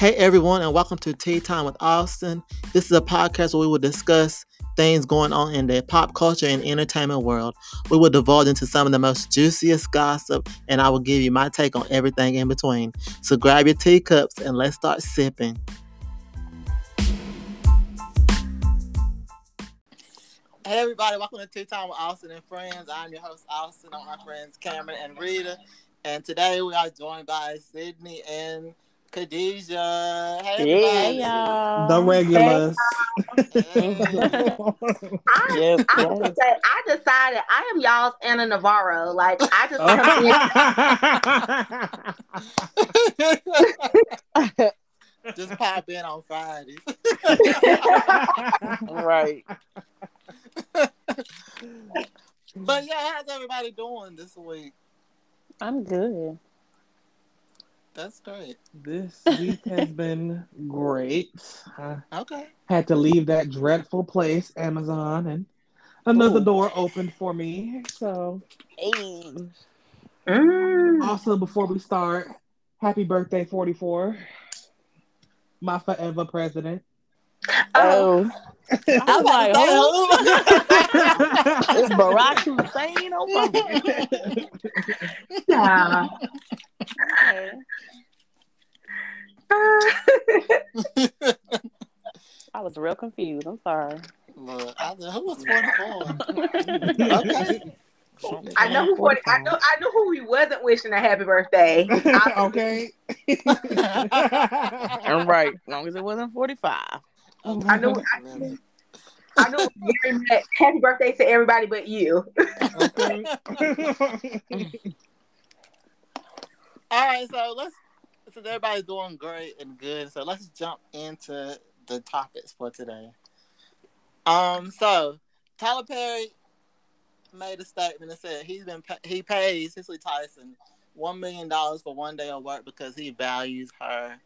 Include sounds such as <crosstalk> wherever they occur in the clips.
Hey everyone, and welcome to Tea Time with Austin. This is a podcast where we will discuss things going on in the pop culture and entertainment world. We will divulge into some of the most juiciest gossip, and I will give you my take on everything in between. So grab your teacups and let's start sipping. Hey everybody, welcome to Tea Time with Austin and Friends. I'm your host Austin, on my friends Cameron and Rita, and today we are joined by Sydney and Khadijah. Hey, hey y'all. The regulars. I, <laughs> yes, I, yes. Say, I decided I am y'all's Ana Navarro. Like I just <laughs> just pop in on Fridays. <laughs> right. but yeah, how's everybody doing this week? I'm good. That's great. This week has been great. I okay. Had to leave that dreadful place, Amazon, and another Ooh. door opened for me. So, hey. Mm. also before we start, happy birthday, 44. My forever president. Oh. I'm like, oh. it's Barack Hussein Obama. <laughs> yeah. <laughs> I was real confused. I'm sorry. Look, I who was 44? <laughs> okay. I know who 40, I know I know who he wasn't wishing a happy birthday. <laughs> okay. I'm right. As long as it wasn't 45. I know I, I know happy birthday to everybody but you. okay. All right, so let's since everybody's doing great and good, so let's jump into the topics for today. Um, so Tyler Perry made a statement and said he's been he pays Cicely Tyson one million dollars for one day of work because he values her,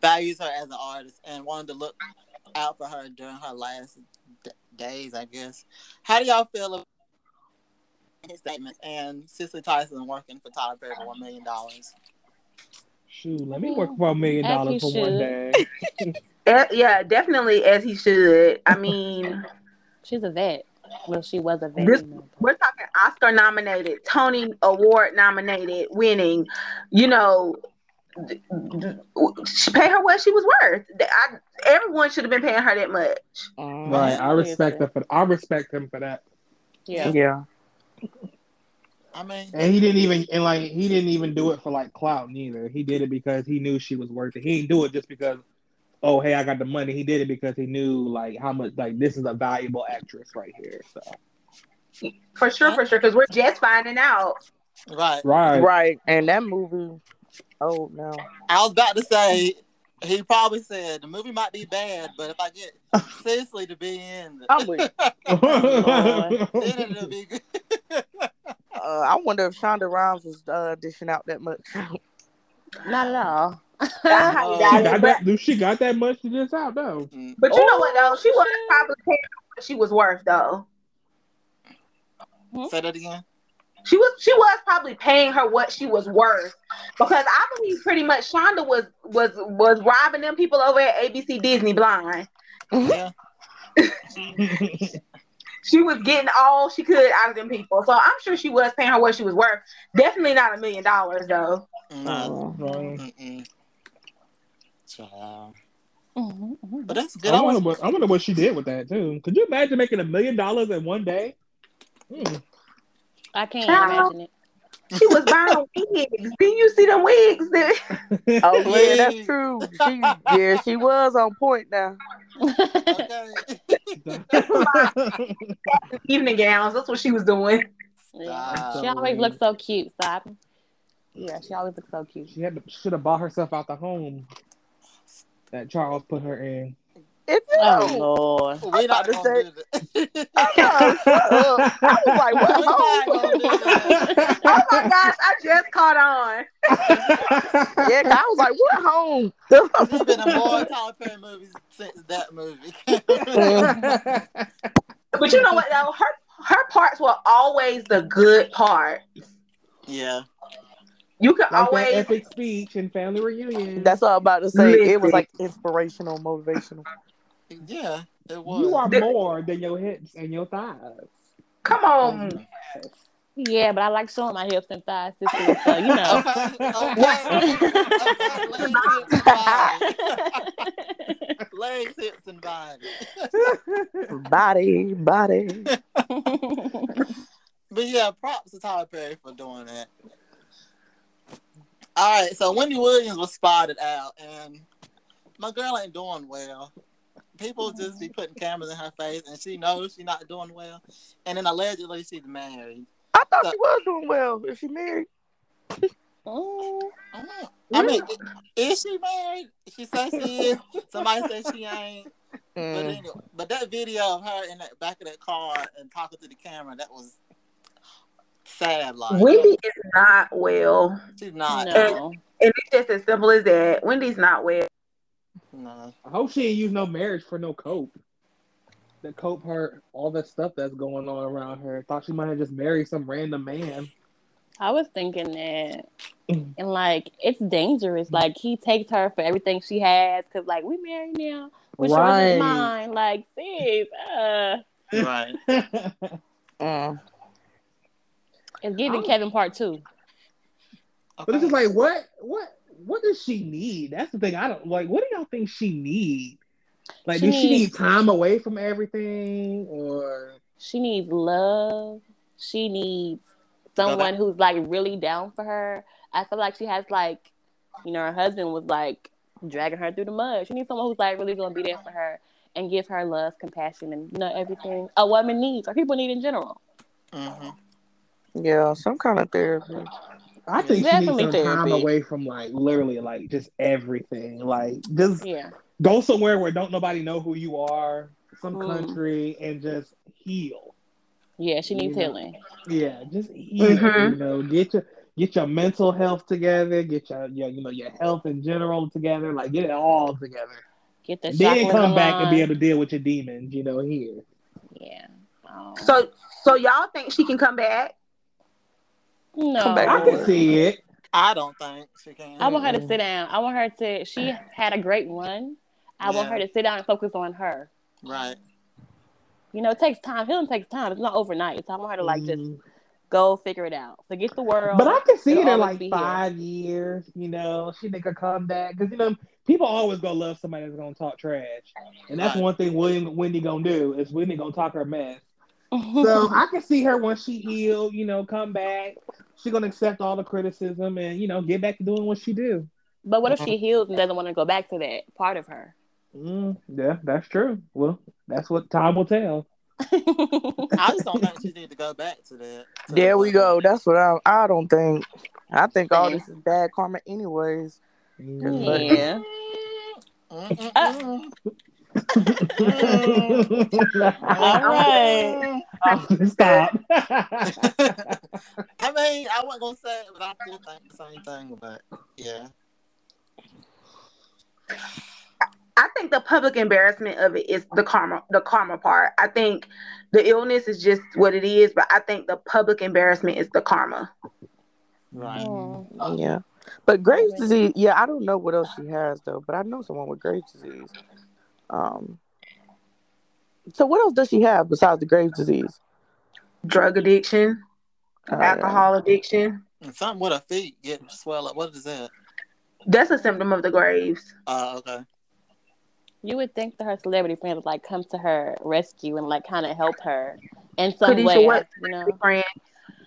values her as an artist and wanted to look out for her during her last d- days, I guess. How do y'all feel about his statements and Cicely Tyson working for Tyler Perry for one million dollars? Shoot, let me work for a million dollars for one day. <laughs> yeah, definitely as he should. I mean, she's a vet. Well, she was a vet. This, we're talking Oscar nominated, Tony Award nominated, winning. You know, pay her what she was worth. I, everyone should have been paying her that much. Mm, right. I respect her for. I respect him for that. Yeah. Yeah. I mean, and he didn't even and like he didn't even do it for like clout neither. He did it because he knew she was worth it. He didn't do it just because, oh hey, I got the money. He did it because he knew like how much like this is a valuable actress right here. So for sure, for sure, because we're just finding out. Right, right, right. And that movie, oh no, I was about to say he probably said the movie might be bad, but if I get <laughs> Cicely to be in, I'm with. <laughs> then it'll be good. <laughs> Uh, I wonder if Shonda Rhimes was uh, dishing out that much. Not at all. uh, she, got that, she got that much to dish out though. Mm. But you oh, know what though? She was probably paying what she was worth though. Say that again. She was she was probably paying her what she was worth because I believe pretty much Shonda was was was robbing them people over at ABC Disney blind. Yeah. <laughs> she was getting all she could out of them people. So I'm sure she was paying her what she was worth. Definitely not a million dollars though. Mm-hmm. But that's good. I, I wonder what I wonder what she did with that too. Could you imagine making a million dollars in one day? Hmm. I can't Child, imagine it. She was buying <laughs> wigs. Did you see the wigs? oh <laughs> yeah, that's true. She, yeah, she was on point now. <laughs> Evening gowns. That's what she was doing. Yeah. She always looks so cute. Stop. Yeah, she always looks so cute. She had to, should have bought herself out the home that Charles put her in. If you oh Lord, we not to say. <laughs> I, I was like, what? home? Oh, oh my gosh, I just caught on. yeah, I was like, what home? It's been a more Tyler Perry movies since that movie. <laughs> but you know what? Though her her parts were always the good part. Yeah. You can Like that always epic speech and family reunion. That's all I'm about to say. It was like inspirational, motivational. Yeah, it was. you are The- more than your hips and your thighs. come on. Yeah, but I like showing my hips and thighs, sister. So <laughs> you know. Okay, okay, okay. Legs, <laughs> hips, and body. <laughs> Body, body. But yeah, props to Tyler Perry for doing that. All right, so Wendy Williams was spotted out, and my girl ain't doing well. People just be putting cameras in her face, and she knows she's not doing well. And then allegedly she's married. I thought So- she was doing well. Is she married? Mm, I mean, is she married? She says she is. Somebody says she ain't. But Mm. anyway, but that video of her in the back of that car and talking to the camera, that was sad. Like Wendy is not well. she's not. No. And it's just as simple as that. Wendy's not well. No. I hope she ain't use no marriage for no cope. The cope her all that stuff that's going on around her. Thought she might have just married some random man. I was thinking that, <clears throat> and like it's dangerous. Like he takes her for everything she has, cause like we married now. Which Right. is mine. Like, sis, uh, Right. <laughs> Mm. it's giving. Kevin part two. But it's just like what what what does she need? That's the thing. I don't like what do y'all think she need? Like She does she need time away from everything or She needs love. She needs someone who's like really down for her. I feel like she has like, you know, her husband was like dragging her through the mud. She needs someone who's like really gonna be there for her and give her love, compassion, and you know everything a woman needs or people need in general. hmm Yeah, some kind of therapy. I think she needs some time away from like literally like just everything. Like just Yeah. go somewhere where don't nobody know who you are, some Mm. country, and just heal. Yeah, she needs You know. healing. Yeah, just heal. Mhm. You know, get your get your mental health together, get your, your you know your health in general together, like get it all together. Get the then come back and be able to deal with your demons. You know, here. Yeah. Oh. So so y'all think she can come back? No. Come back I can see it. I don't think she can. I want her to sit down. I want her to. She had a great run. I want her to sit down and focus on her. Right. You know, it takes time. Healing takes time. It's not overnight. So I want her to like just Mhm. go figure it out. Forget the world. But I can see It'll it in like be here. five years. You know, she make a comeback because you know people always gonna love somebody that's gonna talk trash, and that's Right. one thing William Wendy gonna do is Wendy gonna talk her mess. So <laughs> I can see her once she heal, you know, come back. She gonna accept all the criticism and you know get back to doing what she do. but what if she heals and doesn't want to go back to that part of her? Mm, yeah, that's true. Well, that's what time will tell. <laughs> I just don't think she need to go back to that. to There we what- go. That's what I. I don't think. I think all this is bad karma, anyways. Mm. yeah. Mm-mm-mm. All right. Stop. <laughs> I mean, I wasn't gonna say it, but I do think the same thing. But yeah, I think the public embarrassment of it is the karma the karma part. I think the illness is just what it is, but I think the public embarrassment is the karma. right. Yeah, but Graves' disease. Yeah, I don't know what else she has though, but I know someone with Graves' disease. Um. So what else does she have besides the Graves' disease? Drug addiction, Oh, yeah. alcohol addiction. And something with her feet getting swell up. What is that? That's a symptom of the graves. Uh, okay. You would think that her celebrity friends would like come to her rescue and like kind of help her in some Khadijah, way. what- You know. Friend.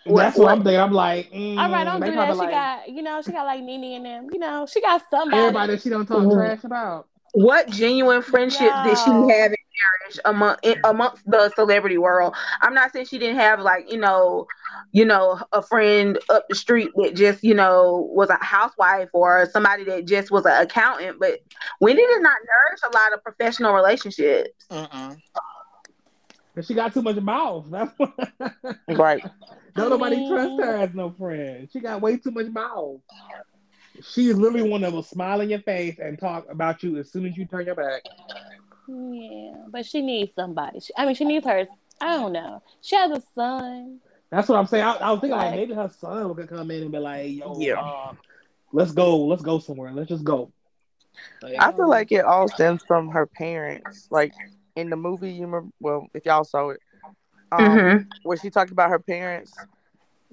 That's what I'm thinking. I'm like, mm, All right, don't they do that. She like, got, you know, she got like Nene and them. You know, she got somebody. everybody that she don't talk Mhm. trash about. What genuine friendships did she have in marriage among in, amongst the celebrity world? I'm not saying she didn't have like you know, you know, a friend up the street that just you know was a housewife or somebody that just was an accountant, but Wendy did not nourish a lot of professional relationships. Mm-mm. And she got too much mouth. <laughs> That's what. Right. Don't nobody trust her as no friend. She got way too much mouth. She is literally one that will smile in your face and talk about you as soon as you turn your back. Yeah, but she needs somebody. She, I mean, she needs her. I don't know. She has a son. That's what I'm saying. I, I was thinking like Right. maybe her son could come in and be like, "Yo, Yeah. uh, let's go, let's go somewhere. Let's just go." Like, I feel like it all stems from her parents. Like in the movie, you remember? Well, if y'all saw it, um, Mhm. where she talked about her parents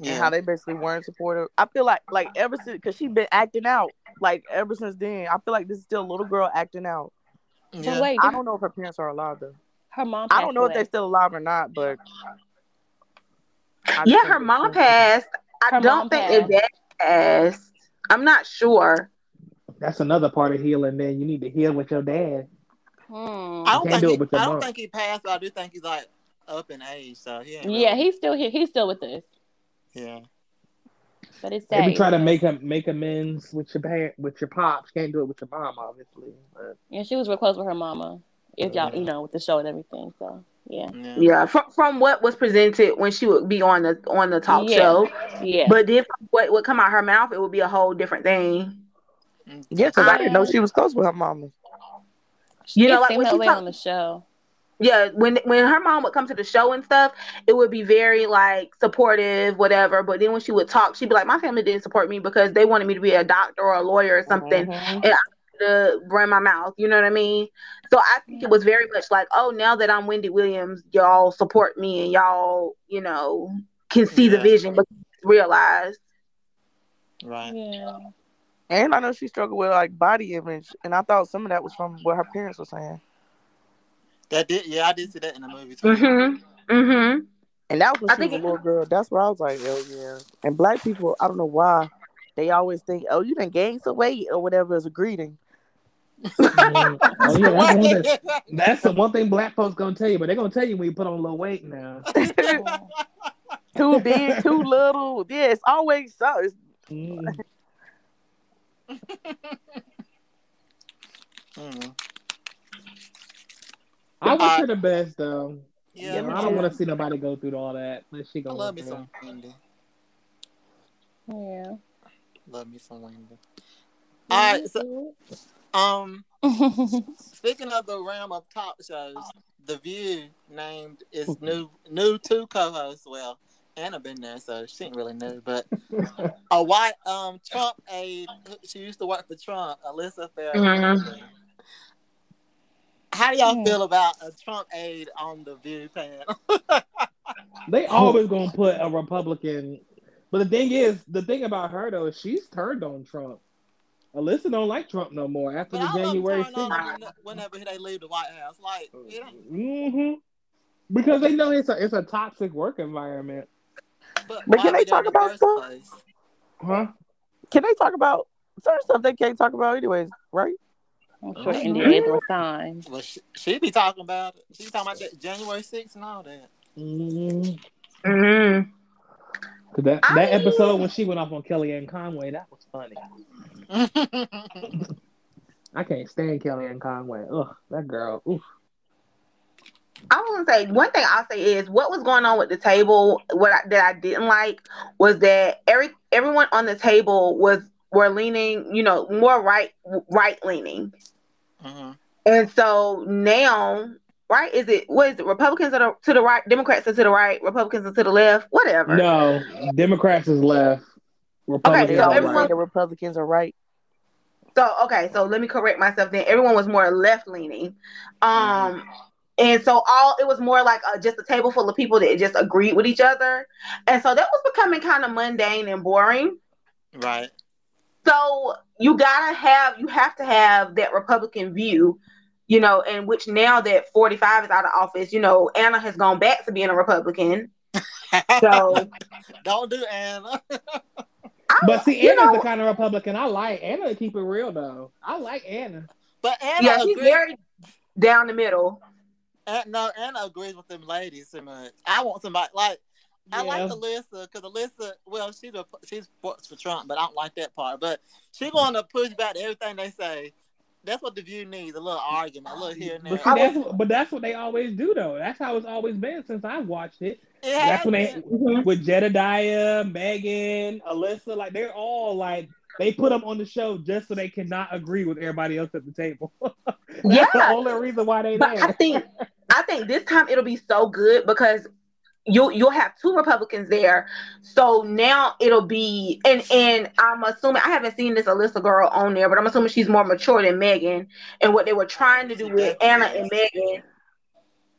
and how they basically weren't supportive. I feel like, like ever since, because she's been acting out, like ever since then. I feel like this is still a little girl acting out. So Yeah. wait, I don't know if her parents are alive though. her mom. I don't know if they're still alive or not, but I Yeah, her mom passed. I Her don't mom think her dad passed. I'm not sure. that's another part of healing. Then you need to heal with your dad. Hmm. I don't think do he, I don't think he passed, but I do think he's like up in age. So yeah. Yeah, he's still here. He's still with us, yeah. but it's sad. Maybe try to make him make amends with your parent, with your pops. Can't do it with your mom, obviously. But Yeah, she was real close with her mama. If y'all, Yeah. you know, with the show and everything. So yeah, Yeah. Yeah, from from what was presented when she would be on the on the talk Yeah. show, yeah. but then what would come out her mouth, it would be a whole different thing. Yeah, because I didn't know she was close with her mama. You know, it like seemed when she way talk- on the show. Yeah, when when her mom would come to the show and stuff, it would be very like supportive, whatever. But then when she would talk, she'd be like, "My family didn't support me because they wanted me to be a doctor or a lawyer or something Mhm. And I to run my mouth." You know what I mean? So I think it was very much like, "Oh, now that I'm Wendy Williams, y'all support me and y'all, you know, can see the vision, but realize." Right. Yeah. And I know she struggled with like body image, and I thought some of that was from what her parents were saying. That did. Yeah, I did see that in the movie too. Mm-hmm. Mm-hmm. And that was when I she was think a it- little girl. That's where I was like, oh yeah. And black people, I don't know why, they always think, oh, you done gained some weight or whatever as a greeting. Oh yeah, <laughs> that's one That's the one thing black folks gonna tell you, but they're gonna tell you when you put on a little weight now. <laughs> too big, too little. Yeah, it's always so. It's, Mm. Mm. I wish Uh, her the best though. Yeah, Yeah, I don't want to see nobody go through all that. But she I go. love me some Wendy. Yeah. Love me some Wendy. All right. So, um, <laughs> speaking of the realm of talk shows, The View named its new new two co-hosts. Well, Ana been there, so she ain't really new, but <laughs> a white um Trump aide. She used to work for Trump, Alyssa Farah. Mhm. How do y'all feel about a Trump aide on the View panel? <laughs> they always gonna put a Republican. But the thing is, the thing about her though, is she's turned on Trump. Alyssa don't like Trump no more after But the I January turn 6th. whenever they leave the White House. Like, it ain't, hmm Because they know it's a it's a toxic work environment. but, But can they talk about stuff? place? Huh? can they talk about certain stuff they can't talk about anyways, right? I'm sure NDAs were signed. Well, she, she be talking about it. She be talking about that January 6th and all that. Mm-hmm. Mm-hmm. Cause that, I that episode when she went off on Kellyanne Conway, that was funny. <laughs> I can't stand Kellyanne Conway. Ugh, that girl. Oof. I was gonna say one thing I'll say is what was going on with the table. What I, that I didn't like was that every everyone on the table was were leaning, you know, more right right leaning, Mhm. and so now, right? Is it what is it? Republicans are to the right, Democrats are to the right, Republicans are to the left, whatever. No, Democrats is left. Republicans They so are everyone- say the Republicans are right. So okay, so let me correct myself. Then everyone was more left leaning, um, and so all it was more like a, just a table full of people that just agreed with each other, and so that was becoming kind of mundane and boring. Right. So you gotta have you have to have that Republican view, you know, in which now that forty five is out of office, you know, Ana has gone back to being a Republican. <laughs> So Don't do Ana. I, But see, Ana's know, the kind of Republican I like. Ana to keep it real though. I like Ana. but Ana yeah, she's agrees. very down the middle. An- no, Ana agrees with them ladies so much. I want somebody like I like Alyssa because Alyssa, well, she's a, she's works for Trump, but I don't like that part. But she's going to push back everything they say. That's what the view needs a little argument, a little here and there. But see, that's what, but that's what they always do though. That's how it's always been since I watched it. It That's has when they been. Mhm. with Jedediah, Meghan, Alyssa, like they're all like they put them on the show just so they cannot agree with everybody else at the table. <laughs> That's the only reason why they But I think I think this time it'll be so good because you'll you'll have two Republicans there. So now it'll be and and I'm assuming I haven't seen this Alyssa girl on there, but I'm assuming she's more mature than Meghan. And what they were trying to do with Ana and Meghan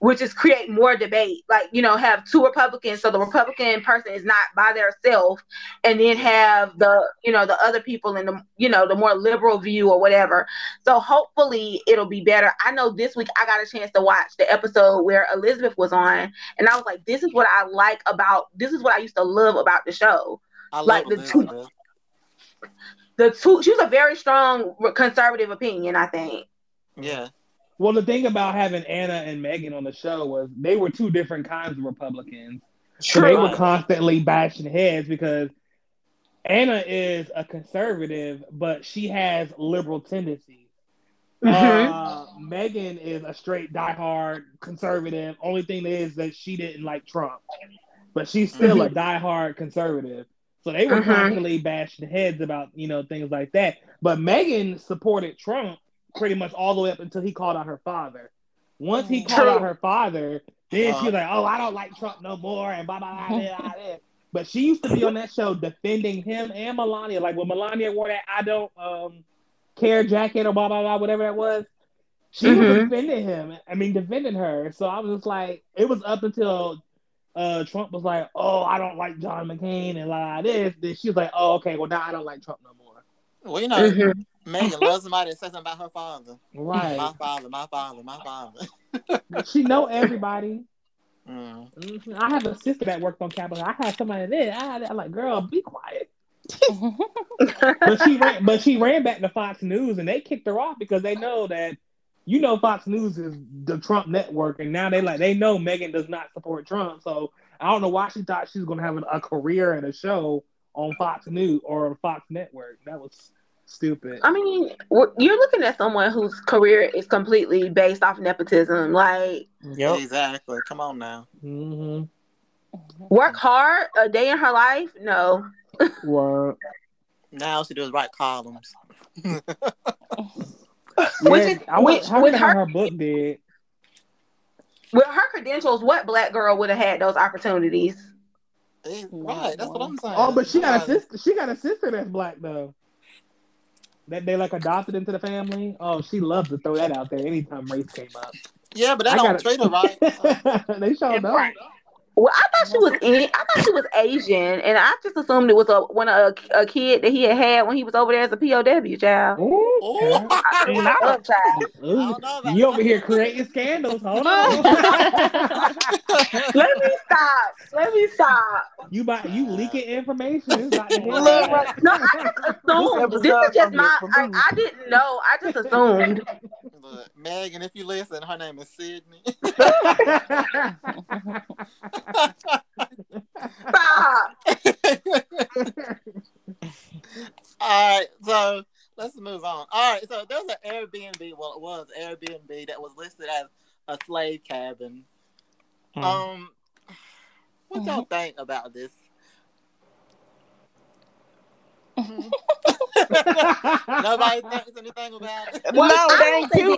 which is create more debate. Like, you know, have two Republicans, so the Republican person is not by themselves, and then have the, you know, the other people in the, you know, the more liberal view or whatever. So hopefully it'll be better. I know this week I got a chance to watch the episode where Elizabeth was on, and I was like, this is what I like about this is what I used to love about the show. I like the two the two she was a very strong conservative opinion, I think. Yeah. Well, the thing about having Ana and Meghan on the show was they were two different kinds of Republicans. So they were constantly bashing heads because Ana is a conservative, but she has liberal tendencies. Mhm. Uh, Meghan is a straight diehard conservative. Only thing is that she didn't like Trump, but she's still a diehard conservative. So they were Mhm. constantly bashing heads about you know things like that. But Meghan supported Trump pretty much all the way up until he called out her father. Once he called True. out her father, then she was Uh. like, "Oh, I don't like Trump no more," and blah blah blah blah blah. blah. <laughs> But she used to be on that show defending him and Melania. Like when Melania wore that I don't um care jacket or blah blah blah, whatever that was. She was Mhm. defending him. I mean, defending her. So I was just like, it was up until uh Trump was like, "Oh, I don't like John McCain and like this." Then she was like, "Oh, okay, well now I don't like Trump no more." Well, you know, Mhm. Meghan loves somebody that says something about her father. Right. My father, my father, my father. she know everybody. Mm. Mhm. I have a sister that worked on Capitol. I had somebody there. I had, I'm like, girl, be quiet. <laughs> But she ran, but she ran back to Fox News, and they kicked her off because they know that, you know, Fox News is the Trump network, and now they like they know Meghan does not support Trump. So I don't know why she thought she was gonna have a career and a show on Fox News or Fox Network. That was stupid. I mean, you're looking at someone whose career is completely based off nepotism. Like, Yep. Exactly. Come on now. hmm work hard a day in her life? No. Word. Now all she do is write columns. <laughs> Which is- I which- how with her- her book did. With her credentials, what black girl would have had those opportunities? Right. That's what I'm saying. Oh, but she got a sister. She got a sister that's black though. That they like adopted into the family. Oh, she loves to throw that out there anytime race came up. Yeah, but they I don't gotta- treat her right. <laughs> They showed up. Right. Well, I thought she was <laughs> in, I thought she was Asian, and I just assumed it was a one a, a kid that he had had when he was over there as a POW child. Ooh, Ooh. okay. I love child. Ooh, don't know about you over here creating scandals. Hold on. <laughs> Let me stop. Let me stop. you about you leaking information. It's about to hit. Look, right. No, I just assumed. This, episode is just my. I, I didn't know. I just assumed. Look, Meghan, if you listen, her name is Sydney. <laughs> Stop. All right, so let's move on. All right, so there's an Airbnb. Well, it was Airbnb that was listed as a slave cabin. Mm. Um, what y'all think about this? Mm-hmm. <laughs> Nobody thinks anything about it. Well, no, I they ain't will say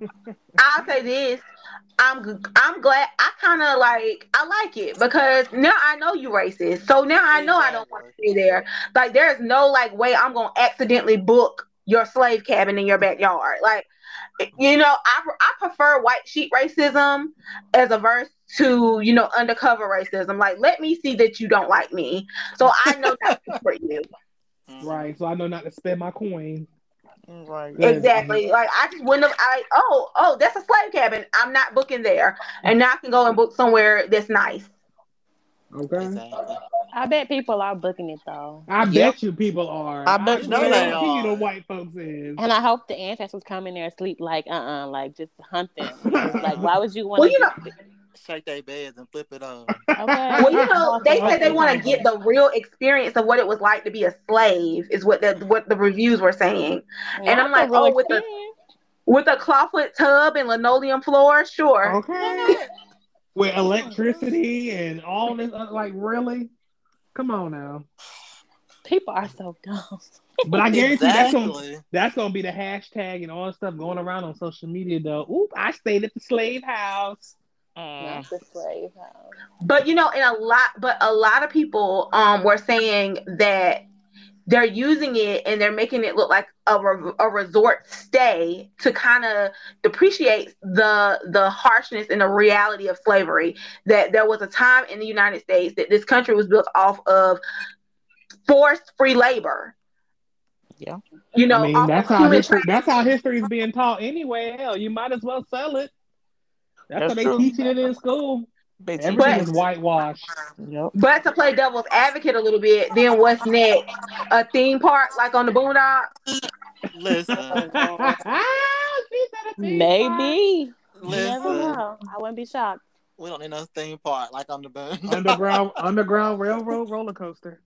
this. I'll say this. I'm g- I'm glad. I kind of like I like it because now I know you racist. So now I know I don't want to be there. Like there is no like way I'm gonna accidentally book your slave cabin in your backyard. Like you know, I I prefer white sheet racism as a verse to you know undercover racism. Like let me see that you don't like me, so I know not for you. Mhm. right, so I know not to spend my coin. Right. Exactly. Like I just wouldn't have. I oh oh that's a slave cabin. I'm not booking there, and now I can go and book somewhere that's nice. Okay. Exactly. I bet people are booking it though. I Yep. bet you people are. I bet you know they guarantee you are. the white folks is. And I hope the ancestors come in there asleep like uh uh like just hunt them. <laughs> Like why would you want Well, to you know, Shake their beds and flip it up. okay. well, you know, they said they want to get the real experience of what it was like to be a slave. Is what the what the reviews were saying. and I'm like, oh, with the- With a clawfoot tub and linoleum floor, sure. Okay. With electricity and all this, uh, like really? Come on now. people are so dumb. But I guarantee that's gonna that's gonna be the hashtag and all that stuff going around on social media though. Oop, I stayed at the slave house. Mm. Not the slave. But you know, in a lot, but a lot of people um were saying that they're using it and they're making it look like a, re- a resort stay to kind of depreciate the the harshness and the reality of slavery. That there was a time in the United States that this country was built off of forced free labor. Yeah. You know, I mean, that's how human history. That's how history is being taught anyway. Hell, you might as well sell it. That's, That's how they true. teaching it in school. They Everything But- is whitewashed. Yep. But to play devil's advocate a little bit, then what's next? A theme park like on the Boondock? Listen, <laughs> She said a theme park. Maybe. You never listen. know. I wouldn't be shocked. We don't need no theme park like on the boon. underground <laughs> underground railroad roller coaster.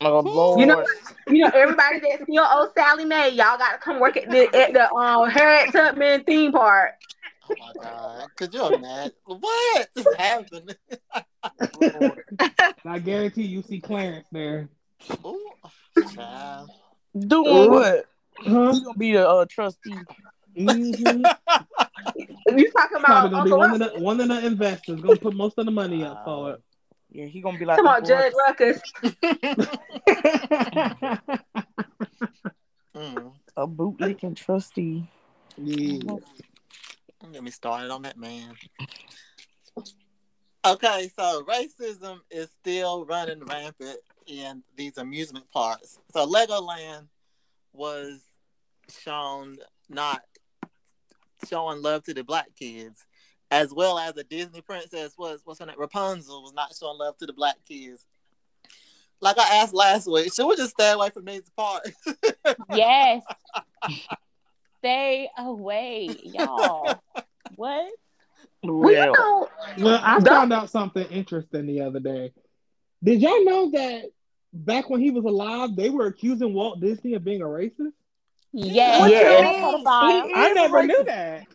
Oh Lord. You know, you know, everybody that still owes Sallie Mae, y'all got to come work at the at the um Harriet Tubman theme park. Oh my god, could you imagine what is happening? <laughs> I guarantee you see Clarence there. Ooh, child. Doing Ooh. what? Huh? He gonna be the uh, trustee. Mm-hmm. <laughs> You talking Probably about gonna be Uncle one of the one of the investors gonna put most of the money up for it. Yeah, he gonna be like Come on, Uncle Judge Ruckus, Ruckus. <laughs> Mm. a bootlicking trustee. yeah. Don't Get me started on that man. Okay, so racism is still running rampant in these amusement parks. So Legoland was shown not showing love to the black kids, as well as a Disney princess was what's her name? Rapunzel was not showing love to the black kids. Like I asked last week, should we just stay away from these parks? <laughs> Yes. Stay away, y'all. <laughs> What? Well, Well, Well, I That- found out something interesting the other day. Did y'all know that back when he was alive, they were accusing Walt Disney of being a racist? Yes. Yeah. and a pedophile. He I never racist. knew that.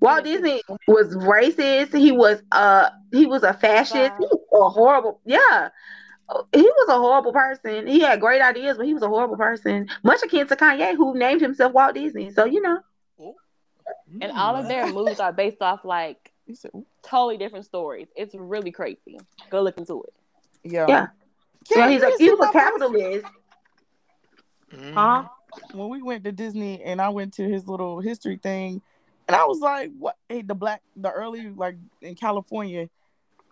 Walt Disney was racist. He was uh he was a fascist. He was a horrible yeah. He was a horrible person. He had great ideas, but he was a horrible person. Much akin to Kanye, who named himself Walt Disney. So you know, And all of their moves are based off like He said, "Ooh." totally different stories. It's really crazy. Go look into it. yeah. Yeah. Can yeah, I he's a he was a something? capitalist. Mhm. Huh? When we went to Disney and I went to his little history thing, and I was like, "What? Hey, the black, the early like in California,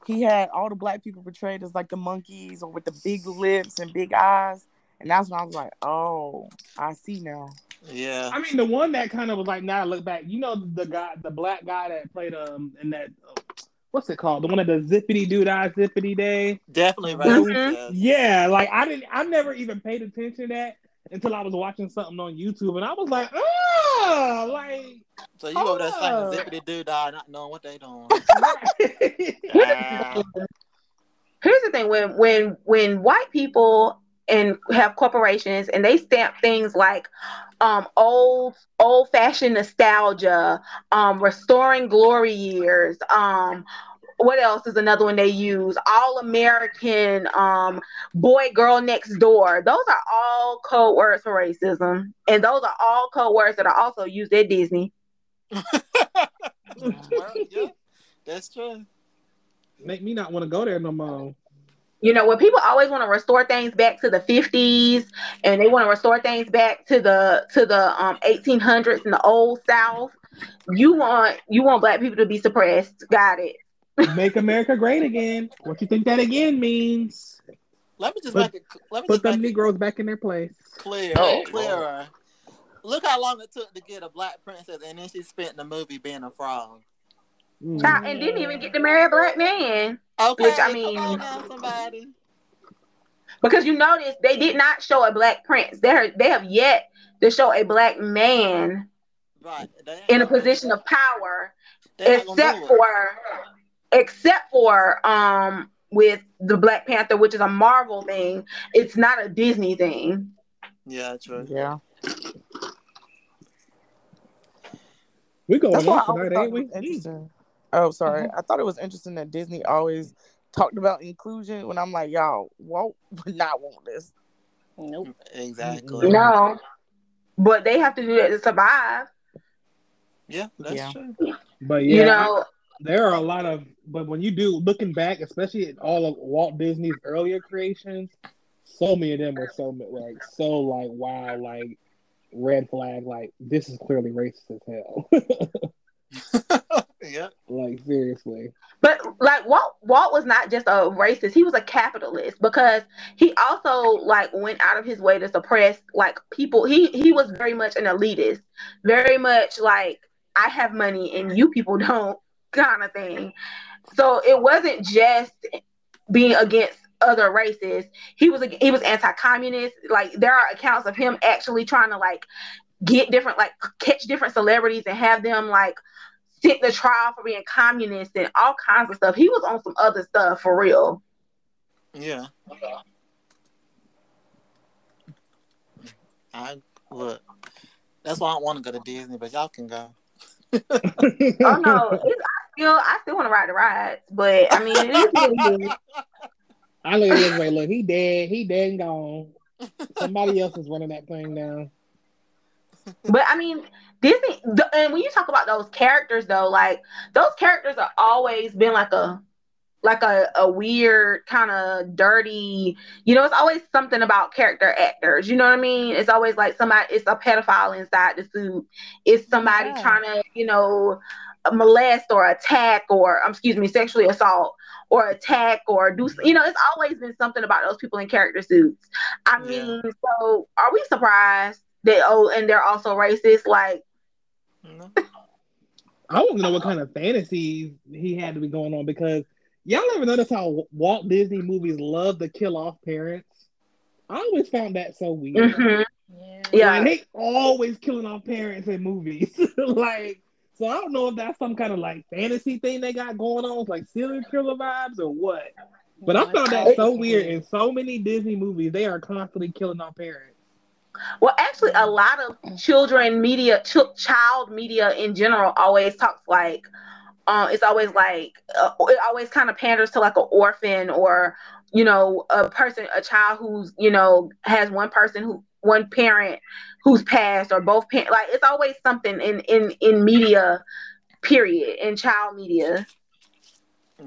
he had all the black people portrayed as like the monkeys or with the big lips and big eyes." And that's when I was like, "Oh, I see now." Yeah. I mean, the one that kind of was like, now I look back, you know, the guy, the black guy that played um in that, uh, what's it called? The one of the zippity doo dah zippity day. Definitely racist. yes. Yeah, like I didn't, I never even paid attention to that until I was watching something on YouTube, and I was like, oh, like. So you over there saying zippity doo dah, not knowing what they doing. <laughs> Ah. Here's the thing: when when when white people and have corporations and they stamp things like um old old fashioned nostalgia, um restoring glory years, um what else is another one they use? All American, um, boy, girl next door. Those are all code words for racism, and those are all code words that are also used at Disney. <laughs> well, yeah, that's true. Make me not want to go there no more. You know, when people always want to restore things back to the 50s and they want to restore things back to the to the um 1800s and the old South, you want you want black people to be suppressed. Got it. Make America great again. What you think that again means? Let me just Put- make it. Let me Put just the make it Negroes back in their place. clear, Oh. clearer. Look how long it took to get a black princess, and then she spent the movie being a frog. Mm. Child, and didn't even get to marry a black man. Okay, Which, I mean- come on now, somebody. Because you notice they did not show a black prince. They are, they have yet to show a black man Right. In a position of power they not gonna except do it. for except for um with the Black Panther, which is a Marvel thing. It's not a Disney thing. Yeah, that's true. Yeah. We going That's why I off tonight, thought ain't it we? was interesting. Oh, sorry. Mm-hmm. I thought it was interesting that Disney always talked about inclusion when I'm like, y'all, Walt would <laughs> not want this. Nope. Exactly. No. But they have to do that to survive. Yeah, that's Yeah. true. But yeah, you know, there are a lot of, but when you do looking back, especially at all of Walt Disney's earlier creations, so many of them were so like so like wow, like red flag, like this is clearly racist as hell. <laughs> yeah. Like seriously. But like Walt Walt was not just a racist, he was a capitalist because he also like went out of his way to suppress like people. He he was very much an elitist, very much like I have money and you people don't kind of thing. So it wasn't just being against other races. He was he was anti-communist. Like there are accounts of him actually trying to like get different like catch different celebrities and have them like sit the trial for being communist and all kinds of stuff. He was on some other stuff for real. Yeah. I look. That's why I want to go to Disney, but y'all can go. <laughs> oh no, it's, I still I still want to ride the rides, but I mean it is what it is. <laughs> I look at this way. Look, he dead. He dead and gone. Somebody else is running that thing now. But I mean, Disney, the, and when you talk about those characters, though, like those characters are always been like a like a, a weird kind of dirty you know it's always something about character actors you know what i mean it's always like somebody it's a pedophile inside the suit it's somebody Yeah. trying to you know molest or attack or um, excuse me sexually assault or attack or do you know it's always been something about those people in character suits i Yeah. mean so are we surprised that oh and they're also racist like No. I don't know what kind of fantasies he had to be going on because y'all ever notice how Walt Disney movies love to kill off parents? I always found that so weird. mhm. Yeah. yeah Like, they always killing off parents in movies. <laughs> like, so I don't know if that's some kind of like fantasy thing they got going on, like serial killer vibes or what. But I found that so weird in so many Disney movies. They are constantly killing off parents. Well, actually, a lot of children media, ch- child media in general, always talks like, uh, it's always like, uh, it always kind of panders to like an orphan or, you know, a person, a child who's, you know, has one person who, one parent who's passed or both parents. Like, it's always something in in in media, period, in child media.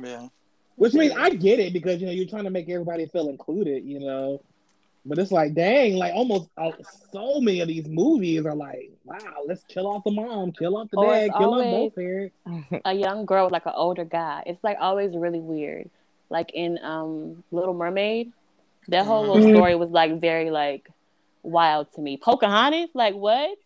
Yeah. Which means I get it because you know you're trying to make everybody feel included, you know. But it's like, dang, like almost uh, so many of these movies are like, wow, let's kill off the mom, kill off the Or dad, kill off both parents. <laughs> a young girl with like an older guy. It's like always really weird. Like in um Little Mermaid, that whole little Mhm. story was like very like wild to me. Pocahontas, like what?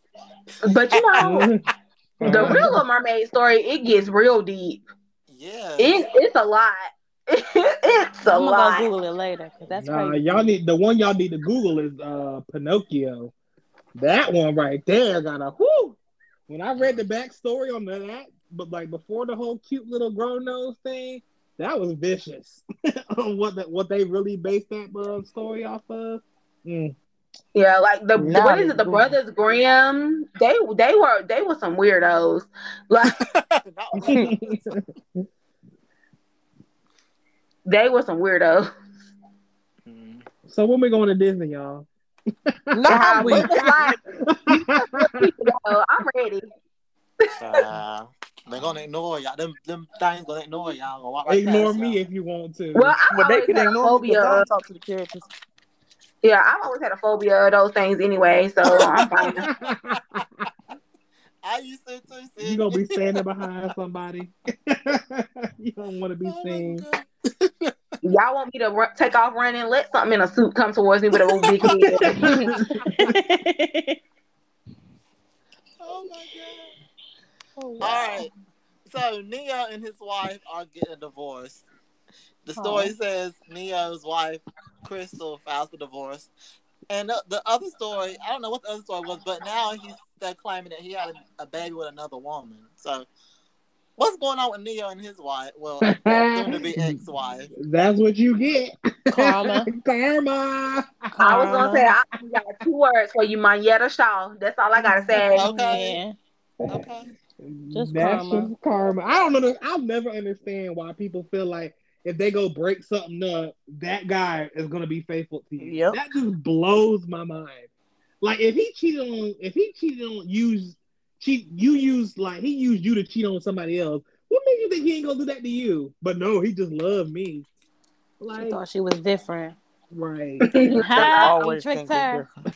But you know, <laughs> the real Little Mermaid story, it gets real deep. Yeah. It, it's a lot. <laughs> it's a I'm gonna lot. Google it later because that's nah, crazy. y'all need the one y'all need to Google is uh Pinocchio. That one right there got a whoo. When I read the backstory on that, but like before the whole cute little grown nose thing, that was vicious. <laughs> on what that what they really based that uh, story off of. Mm. Yeah, like the Nah, what is it? The brothers Grimm. They they were they were some weirdos. Like <laughs> they were some weirdos. Mm. so when we going to Disney, y'all? Nah, we. Like, I'm ready. Child. They're gonna ignore y'all. Them them things gonna ignore y'all. Gonna walk right Ignore past me y'all. if you want to. Well, I've But they can ignore me phobia. because talk to the characters. Yeah, I've always had a phobia of those things anyway. So I'm fine. <laughs> I used to too. <laughs> You gonna be standing behind somebody. <laughs> you don't want to be Oh seen. God. Y'all want me to run, take off running? Let something in a suit come towards me with a big head. Oh my god. Oh, All right. So Ne-Yo and his wife are getting divorced. The story says Ne-Yo's wife, Crystal, files for divorce. And the, the other story, I don't know what the other story was, but now he's they're claiming that he had a, a baby with another woman. So what's going on with Ne-Yo and his wife? Well, <laughs> soon to be ex-wife. That's what you get. Karma. <laughs> Karma. I was gonna say I got two words for you, Monyetta Shaw. That's all I gotta say. Okay. Yeah. Okay. Just That's karma. just karma. I don't know. I'll never understand why people feel like if they go break something up, that guy is gonna be faithful to you. Yep. That just blows my mind. Like if he cheated on, if he cheated on use, cheat you used like he used you to cheat on somebody else. What what made you think he ain't gonna do that to you? But no, he just loved me. She thought she was different. right. <laughs> Ha, he always tricked think they're her.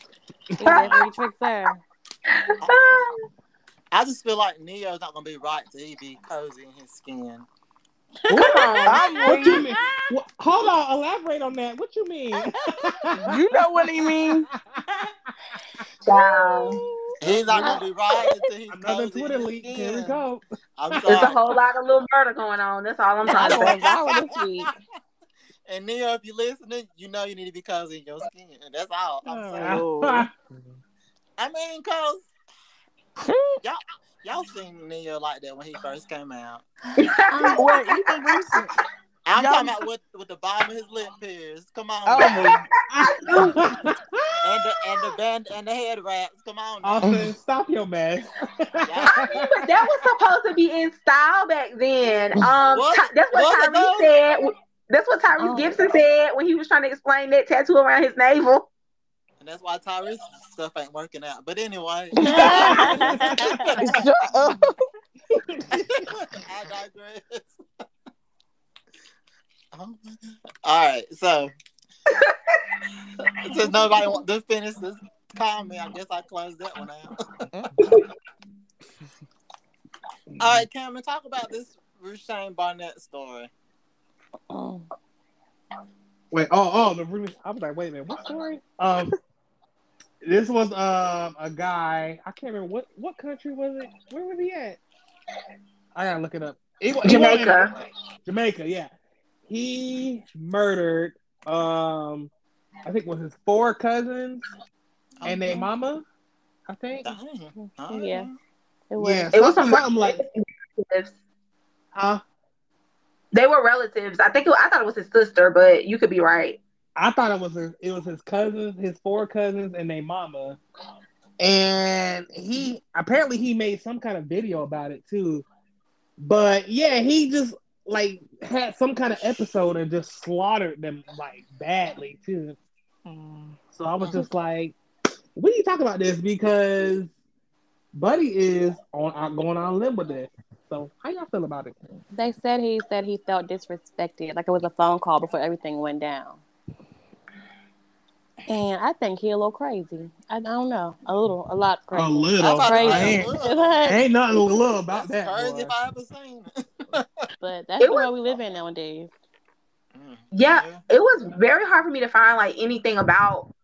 He definitely tricked her. I just feel like Ne-Yo's not gonna be right till he be cozy in his skin. Come What you mean? What, hold on, elaborate on that. What you mean? You know what he mean? <laughs> Wow. He's not gonna be right until he's Another Twitter leak. skin. Here we go. There's a whole lot of little murder going on. That's all I'm I talking going about. viral this week. And Ne-Yo, if you're listening, you know you need to be cozy in your skin. And that's all I'm saying. Oh. <laughs> I mean, cause <laughs> y'all y'all seen Neil like that when he first came out. <laughs> Wait, even recent. I'm Y'all- talking about with with the bottom of his lip pierced. Come on, Oh, man. <laughs> and the and the band and the head wraps. Come on, now. Austin, stop your mess. I mean, but that was supposed to be in style back then. Um, Was- Ty- that's what was it Tyrese said. That's what Tyrese Oh. Gibson said when he was trying to explain that tattoo around his navel. And that's why Tyrese stuff ain't working out. But anyway, <laughs> <laughs> Shut up. I digress. Oh my god! All right, so since nobody want to finish this comment, I guess I close that one out. All right, Cameron, talk about this Rushane Barnett story. Oh. Wait, oh, oh, the Ruby. I was like, wait a minute, what story? Um, this was um a guy. I can't remember what what country was it. Where was he at? I gotta look it up. He wa- he wasn't- Jamaica. Jamaica, yeah. He murdered um, I think it was his four cousins and their mama. I think. Dang. All right. Yeah. It was. Yeah, It was some something like, relatives. huh? They were relatives. I think it, I thought it was his sister, but you could be right. I thought it was his, it was his cousins, his four cousins, and their mama. And he apparently he made some kind of video about it too. But yeah, he just like had some kind of episode and just slaughtered them like badly too. So I was just like, we need to talk about this because Buddy is on going on limb with this. So how y'all feel about it? They said he said he felt disrespected, like it was a phone call before everything went down. And I think he a little crazy. I, I don't know, a little, a lot crazy. A I'm little. <laughs> about Crazy. I ain't, a little. ain't nothing little about That's that. crazy boy. if I ever seen it. <laughs> but that's It the was- world we live in nowadays. Mm. Yeah, it was very hard for me to find like anything about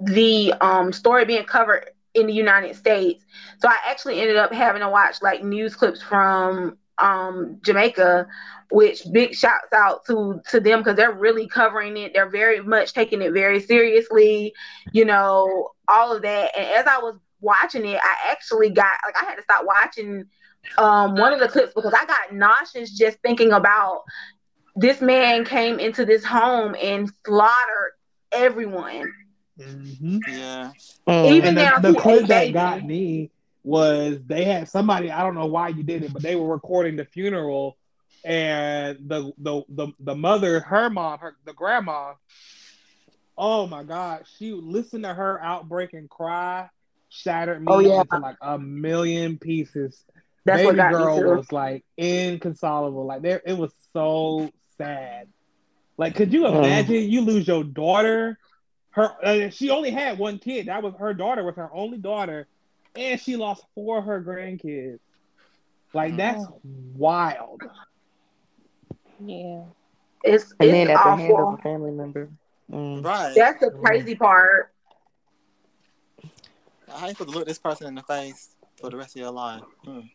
the um story being covered in the United States. So I actually ended up having to watch like news clips from um Jamaica, which big shouts out to to them because they're really covering it. They're very much taking it very seriously, you know, all of that. And as I was watching it, I actually got like I had to stop watching um one of the clips because I got nauseous just thinking about this man came into this home and slaughtered everyone. Mhm. Yeah. Even And now, the, the clip that got me was they had somebody I don't know why you did it, but they were recording the funeral, and the the the, the mother, her mom, her the grandma. Oh my God, she listened to her outbreak and cry, shattered me Oh, yeah. into like a million pieces. that's Baby got girl was like inconsolable. Like there, it was so sad. Like, could you Mm. imagine you lose your daughter? Her, uh, she only had one kid. That was her daughter was her only daughter, and she lost four of her grandkids. Like that's wild. Yeah. It's And it's then at the hand awful. of a family member. Mm. Right. That's the crazy part. I hate to look this person in the face for the rest of your life. Mm.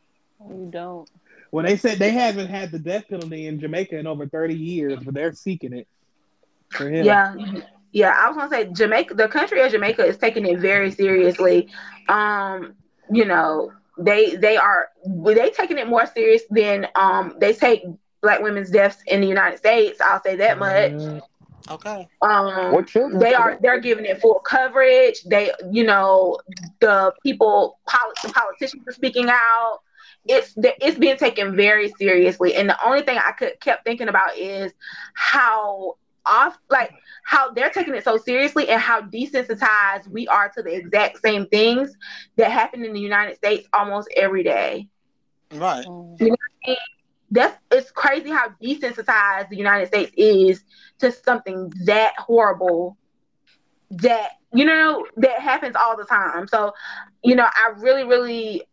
You don't. Well, they said they haven't had the death penalty in Jamaica in over thirty years, but they're seeking it for him. Yeah. Yeah, I was gonna say Jamaica the country of Jamaica is taking it very seriously. Um, you know, they they are they taking it more serious than um they take black women's deaths in the United States. I'll say that much. Okay. Um Or children. they are they're giving it full coverage. They you know, the people poli- the politicians are speaking out. It's it's being taken very seriously. And the only thing I could kept thinking about is how off like how they're taking it so seriously and how desensitized we are to the exact same things that happen in the United States almost every day. Right. Mm. that's it's crazy how desensitized the United States is to something that horrible that you know that happens all the time. So, you know, I really, really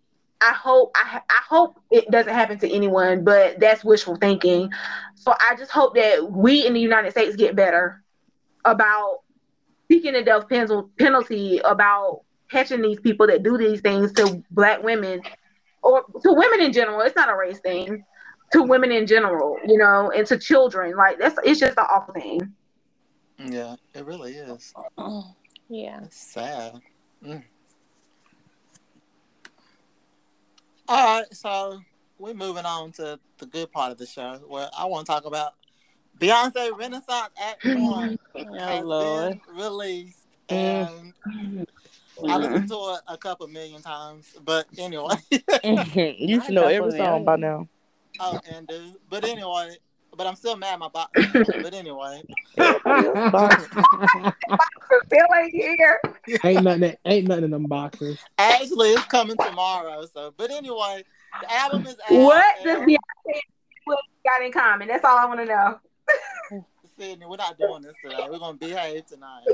I hope I, I hope it doesn't happen to anyone, but that's wishful thinking. So I just hope that we in the United States get better about seeking the death penalty, about catching these people that do these things to black women or to women in general. It's not a race thing. To women in general, you know, and to children. Like that's it's just an awful thing. Yeah, it really is. <clears throat> yeah. It's sad. Mm. All right, so we're moving on to the good part of the show where I want to talk about Beyonce Renaissance Act <laughs> One Oh has Lord. been released, Mm. and I listened to it a couple million times. But anyway, <laughs> <laughs> you should know every song by now. oh, and dude, but anyway, but I'm still mad my box. but anyway, box Still ain't here. ain't nothing. Ain't nothing in them boxes. actually, it's coming tomorrow. So, but anyway, the album is out. What and- does Beyonce what got in common? That's all I want to know. Sydney, we're not doing this today. We're gonna behave tonight.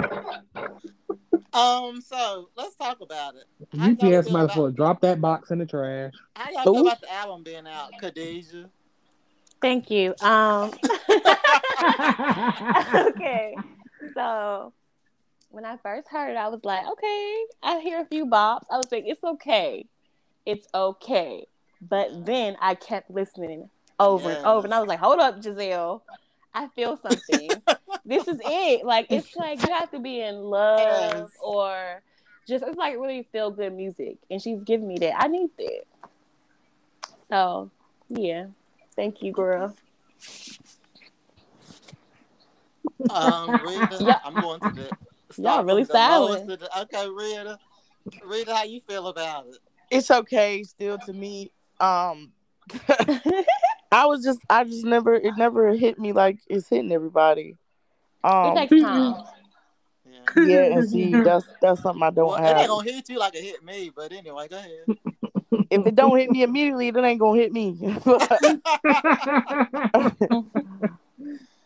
<laughs> um, so let's talk about it. Y'all UPS feel might as well drop that box in the trash. How y'all feel about the album being out, Khadijah? Thank you. Um <laughs> okay. So when I first heard it, I was like, okay, I hear a few bops. I was like, it's okay. It's okay. But then I kept listening over and over. And I was like, hold up, Giselle. I feel something. this is it. Like it's like you have to be in love Yes. or just it's like really feel good music. And she's giving me that. I need that. So yeah. Thank you, girl. Um, <laughs> Rita, Yeah. I'm going to the. Y'all really from silent. the- okay, Rita. Rita, how you feel about it? It's okay still to me. Um <laughs> <laughs> I was just I just never it never hit me like it's hitting everybody. it Um takes time. Yeah. yeah, and see <laughs> that's that's something I don't Well, it ain't have. gonna hit you like it hit me, but anyway, go ahead. If it don't hit me immediately, it ain't gonna hit me. <laughs>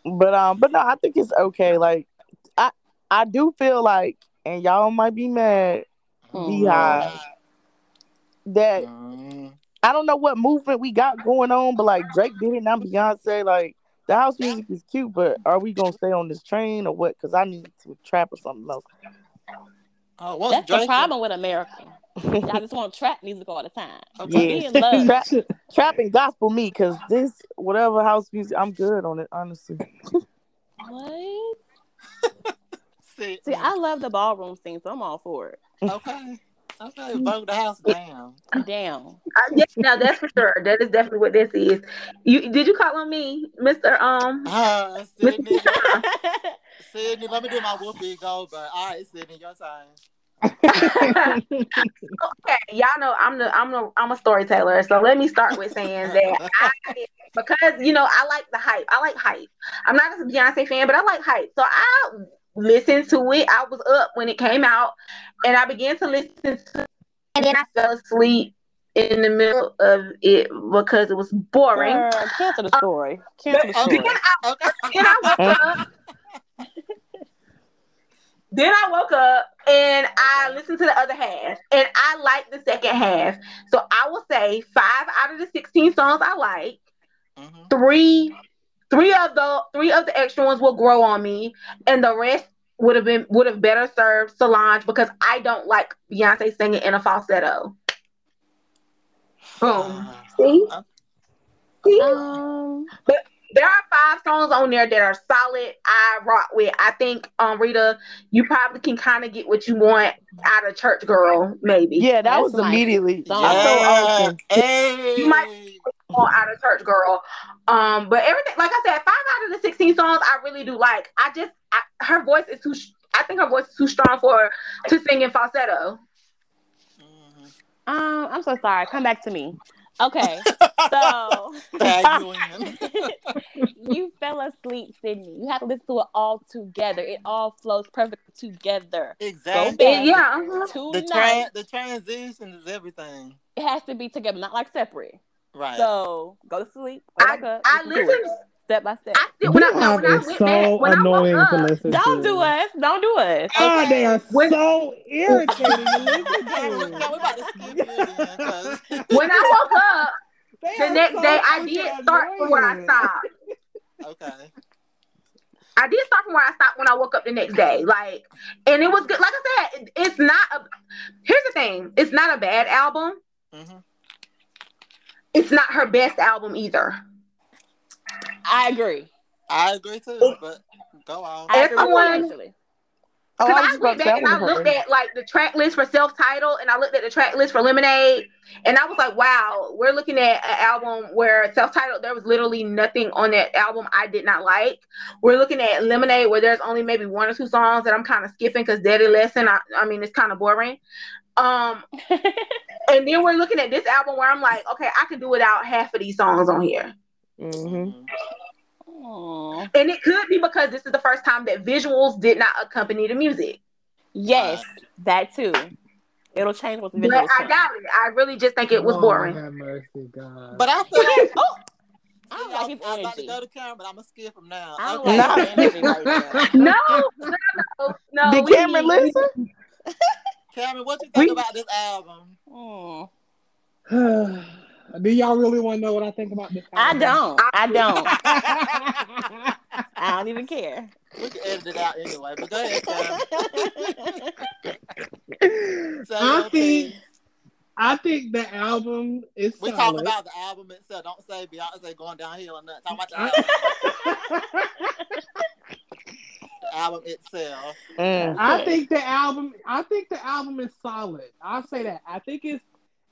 but um but no, I think it's okay. Like I I do feel like and y'all might be mad Hmm. Beehive that Mm. I don't know what movement we got going on, but like Drake did it now Beyonce like the house music is cute, but are we gonna stay on this train or what? Because I need to trap or something else. Uh, oh, what's That's Drake? the problem with America. <laughs> I just want trap music all the time. Okay. Be in love. Trap, trap and gospel me, cause this whatever house music, I'm good on it. Honestly, What? <laughs> See, See, I love the ballroom scene, so I'm all for it. okay, okay, vote the house down. Down. Uh, yeah, no, that's for sure. That is definitely what this is. You did you call on me, Mister? Um, Ah, Sydney, <laughs> Sydney, let me do my Whoopi Goldberg. All right, Sydney, your time. <laughs> okay, y'all know I'm the I'm the I'm a storyteller. So let me start with saying that <laughs> I because you know I like the hype. I like hype. I'm not a Beyonce fan, but I like hype. So I listened to it. I was up when it came out, and I began to listen to, it, and then I fell asleep in the middle of it because it was boring. Girl, cancel the story. Cancel the story. Then I, Okay. then I woke up. Then I woke up and I listened to the other half, and I like the second half. So I will say five out of the sixteen songs I like. Mhm. Three, three of the three of the extra ones will grow on me, and the rest would have been would have better served Solange because I don't like Beyonce singing in a falsetto. Boom. Ah, See, okay. see. Um, there are five songs on there that are solid. I rock with. I think, um, Rita, you probably can kind of get what you want out of Church Girl, maybe. yeah, that That's was my immediately. song. I told Yeah. Austin, Hey. You might- Or out of Church Girl. Um, but everything, like I said, five out of the sixteen songs I really do like. I just, I, her voice is too. sh- I think her voice is too strong for her to sing in falsetto. Mhm. um, I'm so sorry. Come back to me. Okay, <laughs> so <laughs> you fell asleep, Sydney. You have to listen to it all together. It all flows perfectly together. Exactly. back. Yeah, uh-huh. The, Tonight, tra- the transition is everything. it has to be together, not like separate. Right. So go to sleep. wake I, up, I listen to listen. it, step by step. I still when I, no, when I went so back, when I annoying woke to up, listen Don't to. do us. Don't do us. Oh, they are When- so irritating to listen to. Cam, we about to skip you <laughs> when I woke up <laughs> They the next so day, I fucking did start from where I annoying. stopped. okay. I did start from where I stopped when I woke up the next day. Like, and it was good. Like I said, it's not a. Here's the thing: it's not a bad album. hmm It's not her best album either. I agree. I agree too, oh. but go on. I As agree with someone- you, actually. Oh, Because I I went back and I looked at like the track list for self-titled, and I looked at the track list for Lemonade, and I was like, "Wow, we're looking at an album where self-titled there was literally nothing on that album I did not like. We're looking at Lemonade where there's only maybe one or two songs that I'm kind of skipping because Daddy Lesson, I, I mean, it's kind of boring. Um, <laughs> and then we're looking at this album where I'm like, okay, I can do without half of these songs on here. Mm-hmm. Aw. And it could be because this is the first time that visuals did not accompany the music. Yes, that too. It'll change with the But visuals I come. doubt it. I really just think it was Lord boring. have mercy, God. But I feel like Oh, <laughs> I See, don't like I'm, I'm about to go to Cameron, but I'm gonna skip him now. I don't Okay. like his energy like that. <laughs> No, no, no, no. Did Cameron listen? Cameron, what you think We- about this album? Mm. <sighs> Do y'all really want to know what I think about this? Album? I don't. I don't. <laughs> I don't even care. We can edit it out anyway, but go ahead, Cameron. <laughs> Say I think. I think the album is. We solid. talking about the album itself. Don't say Beyonce going downhill or nothing. Talk about the album, <laughs> the album itself. Mm. I think the album. I think the album is solid. I'll say that. I think it's.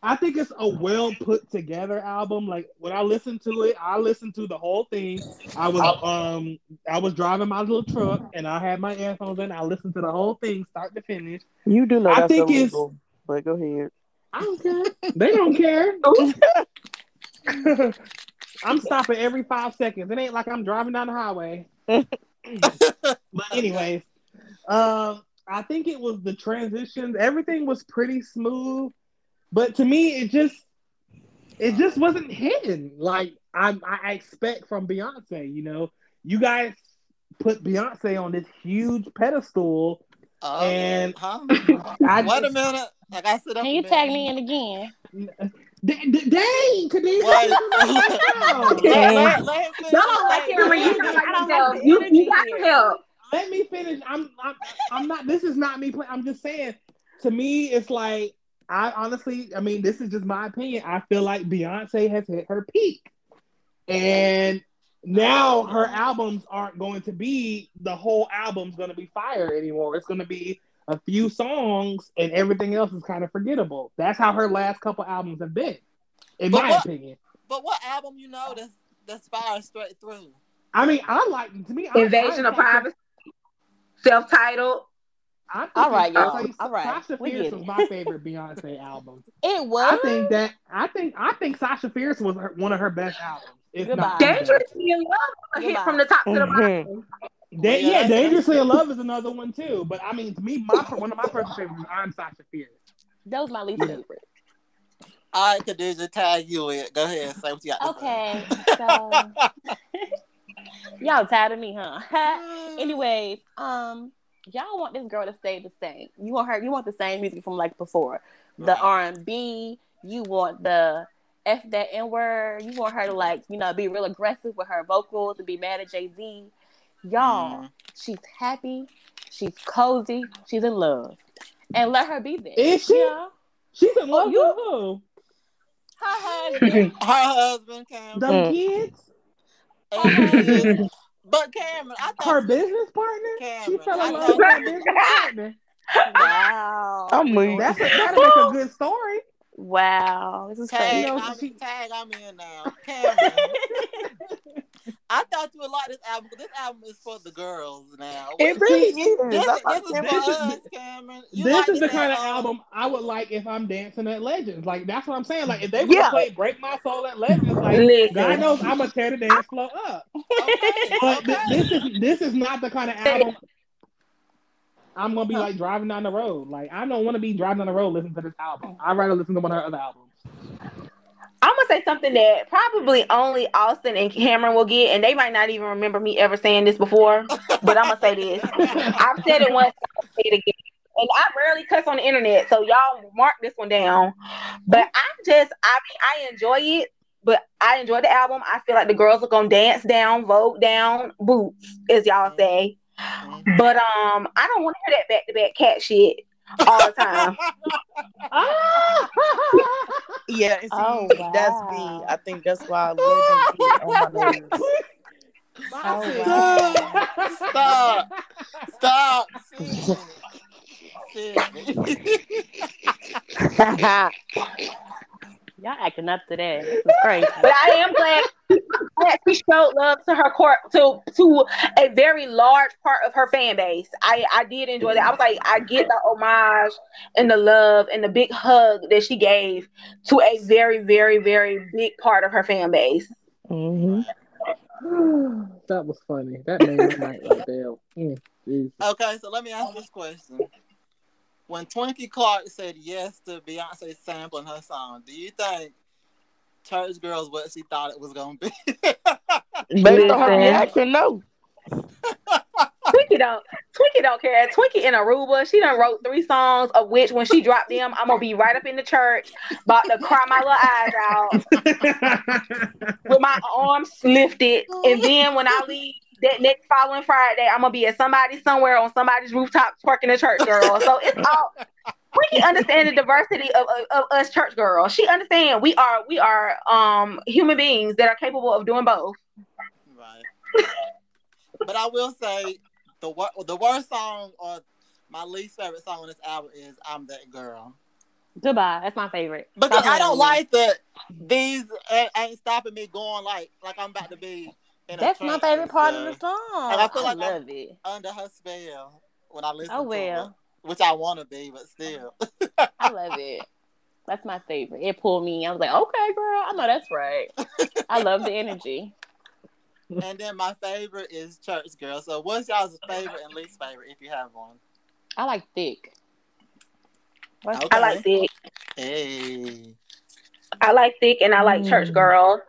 I think it's a well put together album. Like when I listened to it, I listened to the whole thing. I was um I was driving my little truck and I had my earphones in. I listened to the whole thing, start to finish. You do know I that's think it's- illegal, but go ahead. I don't care. they don't care. <laughs> <laughs> I'm stopping every five seconds. It ain't like I'm driving down the highway. <laughs> but anyways, um, I think it was the transitions. Everything was pretty smooth, but to me, it just it just wasn't hitting like I I expect from Beyonce. You know, you guys put Beyonce on this huge pedestal, Uh, And- huh? <laughs> I Wait a just- minute. I gotta sit up. Can you minute. tag me in again? D- d- dang, Khadijah, Wait. let, Let, let, let him finish. <laughs> Don't let Cameron. You I got like don't help. You, you got here. some help. let me finish. I'm, I'm, I'm not. This is not me. Play, I'm just saying. To me, it's like I honestly. I mean, this is just my opinion. I feel like Beyonce has hit her peak, and now her albums aren't going to be the whole album's going to be fire anymore. It's going to be a few songs, and everything else is kind of forgettable. That's how her last couple albums have been, in But my what- opinion. But what album you know that's that's fire straight through? I mean, I like to me. Invasion I, of Privacy. Self-titled. I think All right, it's- y'all. I think All right. Sasha Fierce was my <laughs> favorite Beyonce album. It was. I think that I think I think Sasha Fierce was her, one of her best albums. If Goodbye. not, the best. Dangerously in Love was a hit from the top to the Mhm. bottom. Da- Yeah, yeah, Dangerously in Love is another one too. But I mean, to me, my one of my personal favorites. I'm Sasha Fierce. That was my least Yeah. favorite. All right, Khadijah, tag you in. Go ahead, say what you got. Okay, so <laughs> y'all tired of me, huh? <laughs> Anyways, um, y'all want this girl to stay the same. You want her. You want the same music from like before. The R and B. You want the f that n word. You want her to like you know be real aggressive with her vocals and be mad at Jay Z. Y'all, Mhm. she's happy. She's cozy. She's in love, and let her be there. Is she? Yeah. She's in love oh, you- with who? Her <laughs> husband. Her husband, Cameron. Them Mm. kids? and <laughs> but Cameron, I thought Her business partner? She fell in love with her you- business partner. wow. I'm weak. That's a, <laughs> that'll make a good story. Wow. This is tag. crazy. I'm, tag. I'm in now, Cameron. I thought you would like this album, this album is for the girls now. It really is. This, That's this is what I'm for This us, Cameron. You this like is the kind of album I would like if I'm dancing at Legends. Like that's what I'm saying. Like if they would Yeah. play "Break My Soul" at Legends, like Listen. God knows I'm gonna tear the dance floor up. Okay, <laughs> But th- okay. this is this is not the kind of album I'm gonna be like driving down the road. Like I don't want to be driving down the road listening to this album. I'd rather listen to one of her other albums. I'm gonna say something that probably only Austin and Cameron will get, and they might not even remember me ever saying this before. But I'm gonna say this. <laughs> I've said it once, I'll say it again. And I rarely cuss on the internet, so y'all mark this one down. But I just, I mean, I enjoy it, but I enjoy the album. I feel like the girls are gonna dance down, vote down, boots, as y'all say. But um, I don't want to hear that back to back cat shit all the time. <laughs> Yeah, and see, Oh, that's me. I think that's why legends <laughs> get on my nerves. Oh, Stop. Stop. Sid. <laughs> Sid. Y'all acting up to that. This is crazy. But I am glad that she showed love to her court to to a very large part of her fan base. I I did enjoy that. I was like, I get the homage and the love and the big hug that she gave to a very very very big part of her fan base. hmm <sighs> that was funny. That made my night right there. Mm. Okay, so let me ask this question. When Twinkie Clark said yes to Beyonce sampling her song, do you think Church Girls what she thought it was gonna be? <laughs> Based on her Listen. reaction, no. <laughs> Twinkie don't Twinkie don't care. Twinkie in Aruba, she done wrote three songs of which when she dropped them, I'm gonna be right up in the church, about to cry my little eyes out. <laughs> with my arms lifted. And then when I leave that next following Friday, I'm gonna be at somebody somewhere on somebody's rooftop twerking a church girl. So it's <laughs> all we can understand the diversity of, of, of us church girls. She understand we are we are um human beings that are capable of doing both. right. But I will say the wor- the worst song or my least favorite song on this album is "I'm That Girl." Goodbye. That's my favorite. Because Stop I don't playing like that these ain't, ain't stopping me going like like I'm about to be. In a with me. That's my favorite and part of the song. And I feel I like I'm- love it. under her spell when I listen Oh, to well. it, which I want to be, but still. <laughs> I love it. That's my favorite. It pulled me. I was like, okay, girl. I know that's right. I love the energy. <laughs> and then my favorite is Church Girl. So what's y'all's favorite and least favorite if you have one? I like thick. Okay. I like thick. Hey. I like thick and I like church Mm. girl.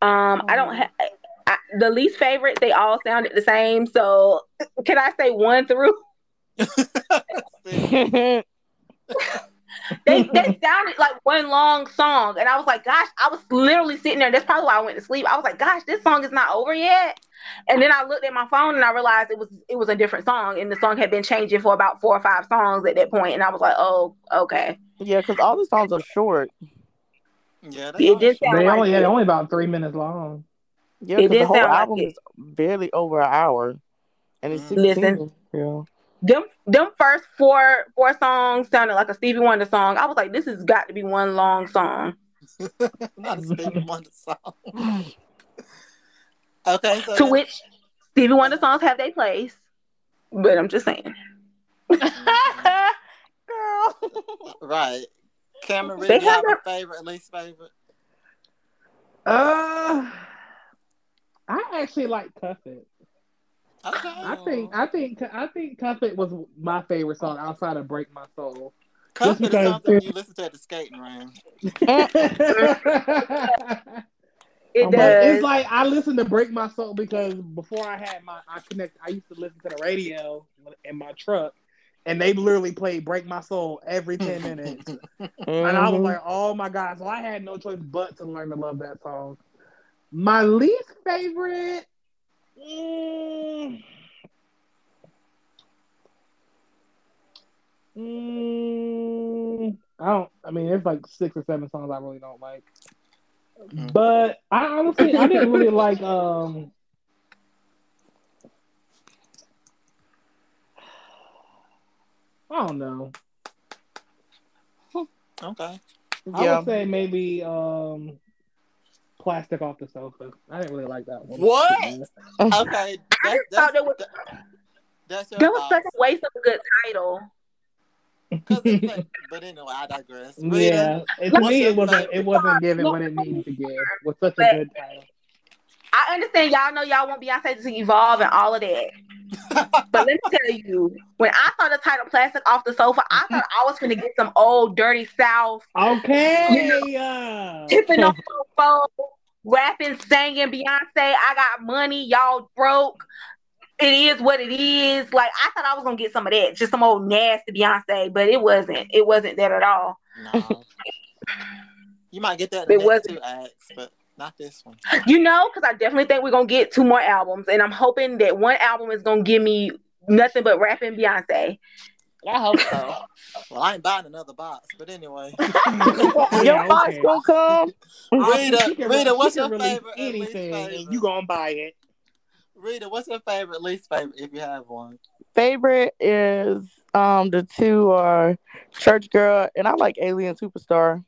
Um, I don't have the least favorite. They all sounded the same. So can I say one through? <laughs> They they <laughs> sounded like one long song, and I was like, gosh, I was literally sitting there. That's probably why I went to sleep. I was like, gosh, this song is not over yet. And then I looked at my phone and I realized it was it was a different song, and the song had been changing for about four or five songs at that point, and I was like, oh, okay. yeah, because all the songs are short. yeah, they It did sound They like only it. they're only about three minutes long. Yeah, It because the whole sound like album it. is barely over an hour, and it's Mhm. sixteen. Listen. Yeah. them them first four four songs sounded like a Stevie Wonder song. I was like, this has got to be one long song. <laughs> Not a Stevie Wonder song. <laughs> Okay, so To then- which Stevie Wonder songs have their place. But I'm just saying. <laughs> Girl. right. Cameron, They Ridley, you have have a favorite least favorite? Uh, I actually like Cuff It. Okay. I think I think I think Cuff It was my favorite song outside of Break My Soul. Cuff It is because- something you listen to at the skating range. <laughs> It But does. it's like I listened to Break My Soul because before I had my I connect I used to listen to the radio in my truck and they literally played Break My Soul every 10 minutes. <laughs> And I was Mhm. like, oh my god. So I had no choice but to learn to love that song. My least favorite mm, mm, I don't I mean there's like six or seven songs I really don't like. Mhm. But I honestly I didn't really <laughs> like um I don't know. Okay. I yeah. would say maybe um plastic off the sofa. I didn't really like that one. What? Yeah. Okay. <laughs> That's, just thought that's, that was- that's That was such a waste of a good title. <laughs> like- but anyway, I digress. Rita, Yeah, it, to me it wasn't it wasn't given what it needed to give. With such a good title. I understand y'all know y'all want Beyonce to evolve and all of that. But let me tell you, when I saw the title "Plastic Off the Sofa," I thought I was gonna get some old dirty South Okay. uh, tipping off <laughs> the phone, rapping, singing Beyonce. I got money, y'all broke. It is what it is. Like I thought I was gonna get some of that, just some old nasty Beyonce, but it wasn't. It wasn't that at all. No. You might get that in It the next wasn't. two acts, but not this one. You know, because I definitely think we're gonna get two more albums, and I'm hoping that one album is gonna give me nothing but rapping Beyonce. I hope so. <laughs> Well, I ain't buying another box, but anyway. yeah, <laughs> Your box okay. gonna come. Rita, She can- Rita, what's your release favorite and least Anything, favorite? you gonna buy it? Rita, what's your favorite, least favorite, if you have one? Favorite is um the two are Church Girl and I like Alien Superstar.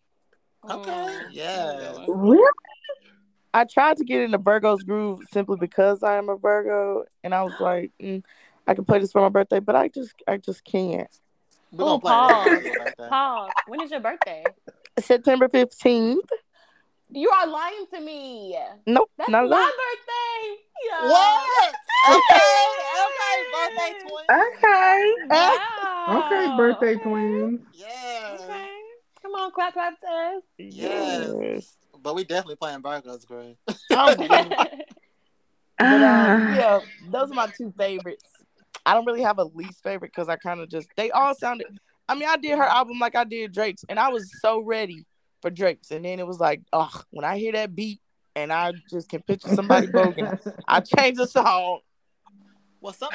Okay, Mm, yeah. Really? I tried to get into Virgo's groove simply because I am a Virgo, and I was like, mm, I can play this for my birthday, but I just, I just can't. We're Oh, gonna pause. like. <laughs> Pause. When is your birthday? September fifteenth. You are lying to me. Nope, That's not my at all. birthday. Yeah. What? <laughs> Okay, okay, birthday twin. Okay. Wow. Okay, birthday twins. Yeah. Okay. Come on, clap, clap, test. Yes. But we definitely playing Virgo's great. <laughs> But um, Ah. <sighs> yeah, those are my two favorites. I don't really have a least favorite because I kind of just they all sounded. I mean, I did her album like I did Drake's, and I was so ready for Drake's, and then it was like, oh, when I hear that beat, and I just can picture somebody broken, <laughs> I change the song. Well, some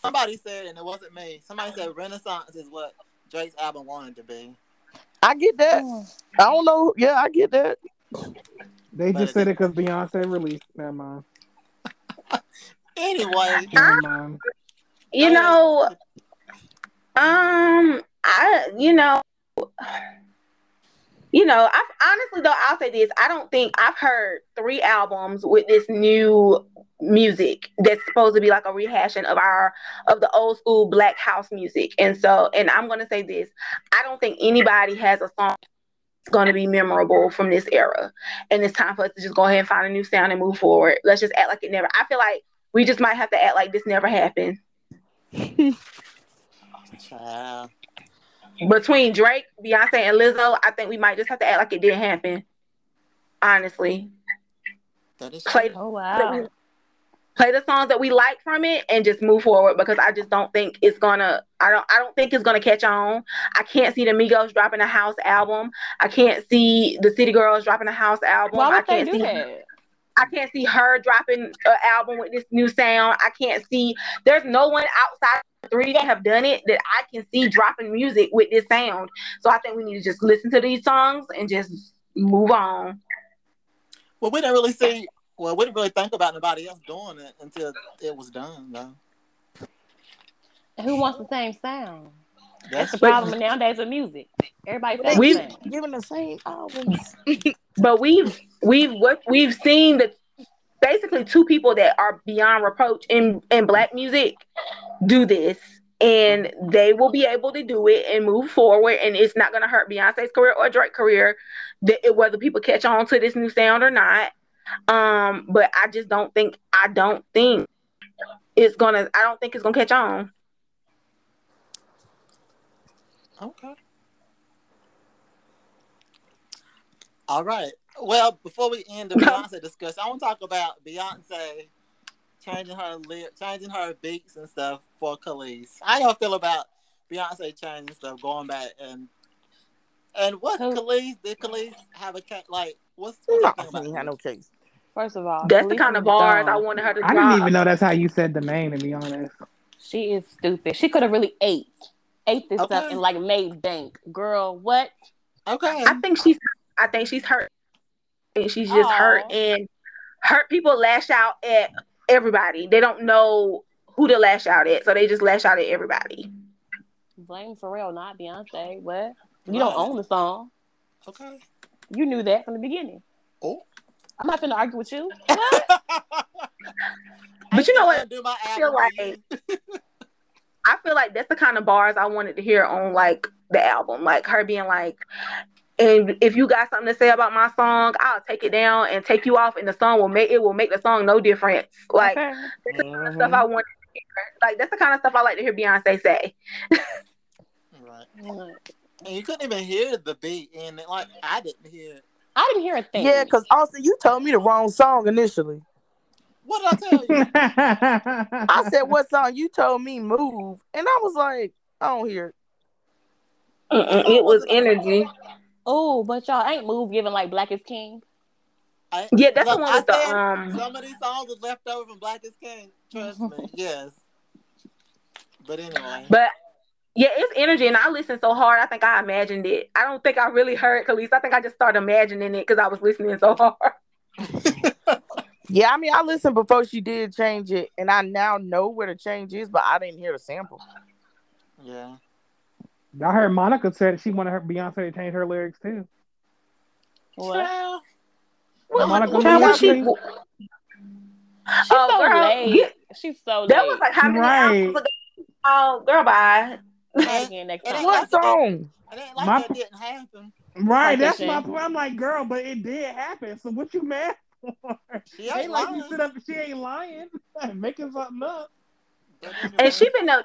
somebody said, and it wasn't me. Somebody said Renaissance is what Drake's album wanted to be. I get that. I don't know. Yeah, I get that. They just said it because Beyonce released. Never mind. <laughs> Anyway, Never mind. You know, um, I, you know, you know, I honestly though I'll say this: I don't think I've heard three albums with this new music that's supposed to be like a rehashing of our of the old school black house music. And so, and I'm gonna say this: I don't think anybody has a song that's going to be memorable from this era. And it's time for us to just go ahead and find a new sound and move forward. Let's just act like it never. I feel like we just might have to act like this never happened. child. <laughs> between Drake, Beyonce, and Lizzo, I think we might just have to act like it didn't happen. Honestly, That is play true. Oh wow. Play the songs that we like from it and just move forward because I just don't think it's gonna. I don't. I don't think it's gonna catch on. I can't see the Migos dropping a house album. I can't see the City Girls dropping a house album. Why I would they can't do see. that? I can't see her dropping an album with this new sound. I can't see. There's no one outside the three that have done it that I can see dropping music with this sound. So I think we need to just listen to these songs and just move on. Well, we didn't really see. Well, we didn't really think about nobody else doing it until it was done, though. Who wants the same sound? That's That's the problem nowadays with music. Everybody They sounds We- the keep same. giving the same albums. <laughs> But we've we've what we've seen that basically two people that are beyond reproach in in black music do this. And they will be able to do it and move forward, and it's not going to hurt Beyonce's career or Drake's career, that whether people catch on to this new sound or not. Um, but I just don't think I don't think it's gonna. I don't think it's gonna catch on. Okay. All right. Well, before we end the Beyonce discussion, I want to talk about Beyonce changing her lip, changing her beats and stuff for Kelis. How y'all feel about Beyonce changing stuff, going back and and what's Who- Kelis? Did Kelis have a cat? Like, what's No, what's the she thing ain't about had no Kelis? case. First of all, That's the kind of bars dumb. I wanted her to I didn't even know that's how you said the name. To be honest, She is stupid. She could have really ate, ate this Okay. stuff and like made bank. Girl, what? Okay. I think she's I think she's hurt. I think she's just Aw. hurt and hurt people lash out at everybody. They don't know who to lash out at, so they just lash out at everybody. Blame Pharrell, not Beyonce. What? You don't own the song. Okay. You knew that from the beginning. Oh. I'm not gonna argue with you. <laughs> But you know what? Do my I feel like- I feel like that's the kind of bars I wanted to hear on like the album, like her being like, and if you got something to say about my song, I'll take it down and take you off, and the song will make it will make the song no difference. Like Okay. this is the stuff mm-hmm. I wanted to hear. like that's the kind of stuff I like to hear Beyonce say. Right. <laughs> And you couldn't even hear the beat and. Like I didn't hear it. I didn't hear a thing. Yeah, because Austin, you told me the wrong song initially. What did I tell you? <laughs> I said, "What song?" You told me "Move," and I was like, "I don't hear it." Mm-mm, it was energy. Oh, but y'all ain't move giving like Black is King. I, Yeah, that's the look, one I with the um. Some of these songs was left over from Black is King. Trust me. <laughs> Yes. But anyway. But yeah, it's energy, and I listened so hard. I think I imagined it. I don't think I really heard Kelis. I think I just started imagining it because I was listening so hard. <laughs> Yeah, I mean, I listened before she did change it, and I now know where the change is, but I didn't hear the sample. yeah. I heard Monica said she wanted her Beyonce to change her lyrics too. What? Child. Well, Monica like, Child, what she- Lewinsky? She's Oh, so girl, late. get- She's so late. That was like how many Right. hours ago? Oh, girl, bye. Try again next time. What song? It ain't like My- that didn't happen. Right, that's my point. I'm like, girl, but it did happen. So what you mad for? She ain't ain't like lying. you sit up she ain't lying, <laughs> making something up. And she been a,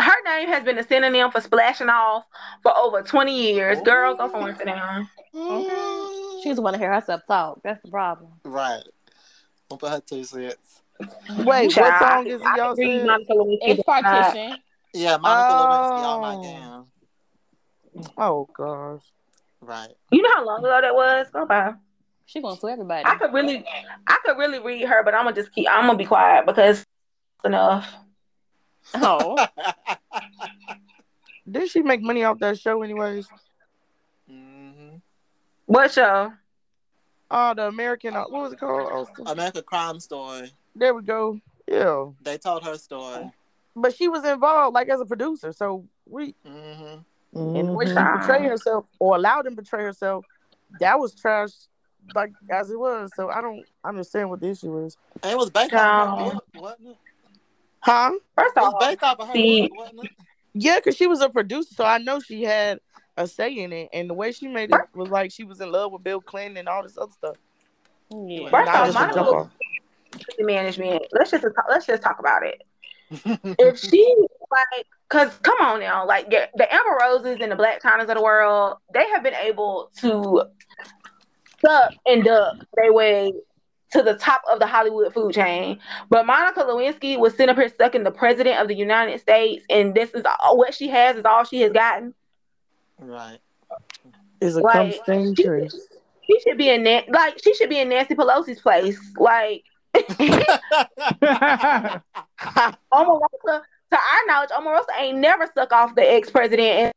her name has been a synonym for splashing off for over 20 years. Girl, go for it, sit down. Mm. She just want to hear herself talk. That's the problem. Right. Don't put her two cents. Wait, what song is it y'all agree, said? Monica Lewinsky It's was not- partition. Yeah, Monica Lewinsky, all my Oh. Oh gosh. Right. You know how long ago that was? Go by. She gonna sue everybody. I could really, I could really read her, but I'm gonna just keep. I'm gonna be quiet because it's enough. Oh, <laughs> Did she make money off that show anyways? Mm-hmm. What show? Oh, the American. uh, What was it called? Austin? American Crime Story. There we go. Yeah, They told her story. But she was involved, like as a producer. So we, hmm and the way she betrayed herself or allowed him to portray herself, that was trash, like as it was. So I don't understand what the issue is. And it was based off her No. book, wasn't it? Huh? First It off, was based off of her see- book, wasn't it? Yeah, because she was a producer, so I know she had a say in it. And the way she made it was like she was in love with Bill Clinton and all this other stuff. yeah. First off, just a Monica jump was- off. the management. Let's just let's just talk about it. If <laughs> she like, cause come on now, like yeah, the Amber Roses and the Black Connors of the world, they have been able to suck and duck their way to the top of the Hollywood food chain. But Monica Lewinsky was sitting up here sucking the president of the United States, and this is all, what she has is all she has gotten. right. Is a Like, cum stain she- trace. She should be in Na- like she should be in Nancy Pelosi's place. Like <laughs> Omarosa, to our knowledge, Omarosa ain't never suck off the ex president,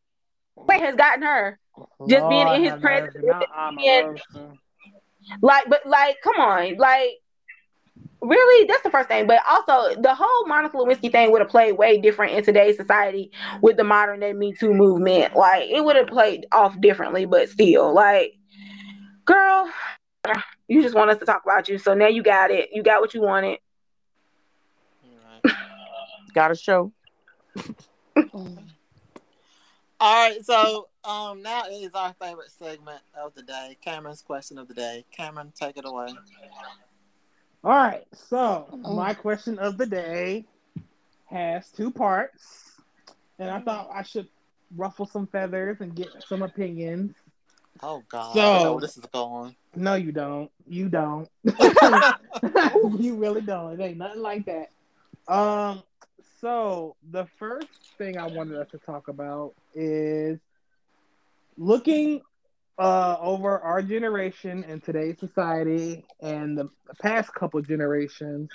and has gotten her Just being in his presence, like, but like, come on, like, really, that's the first thing. But also, the whole Monica Lewinsky thing would have played way different in today's society with the modern day Me Too movement. Like, it would have played off differently, but still, like, girl, you just want us to talk about you, so now you got it. You got what you wanted. right. Got a show. <laughs> All right, so um, now is our favorite segment of the day, Cameron's question of the day. Cameron, take it away. All right, so my question of the day has two parts, and I thought I should ruffle some feathers and get some opinions. Oh God, So- I know where this is going. No, you don't. You don't. <laughs> <laughs> you really don't. It ain't nothing like that. Um. So the first thing I wanted us to talk about is looking uh, over our generation and today's society and the past couple generations.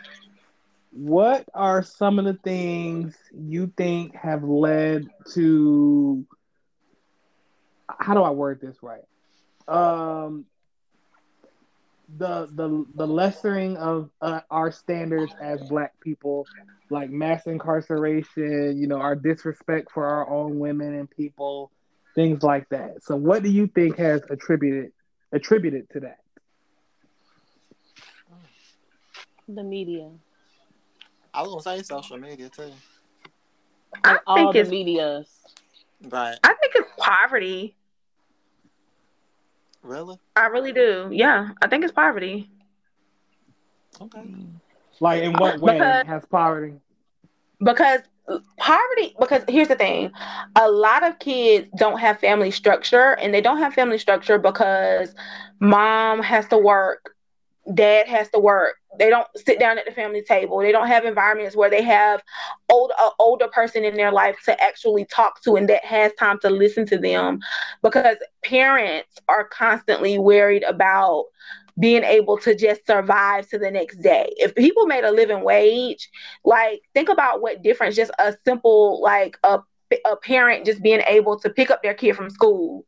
What are some of the things you think have led to? How do I word this right? Um, the the the lessering of uh, our standards as black people like mass incarceration you know our disrespect for our own women and people things like that so what do you think has attributed attributed to that The media. I was gonna say social media too. I Like all think the it's medias. Right? I think it's poverty. Really? I really do. Yeah, I think it's poverty. Okay. like in what way Because- has poverty because poverty because here's the thing a lot of kids don't have family structure and they don't have family structure because mom has to work dad has to work. They don't sit down at the family table. They don't have environments where they have old an older person in their life to actually talk to and that has time to listen to them because parents are constantly worried about being able to just survive to the next day. If people made a living wage, like think about what difference just a simple like a a parent just being able to pick up their kid from school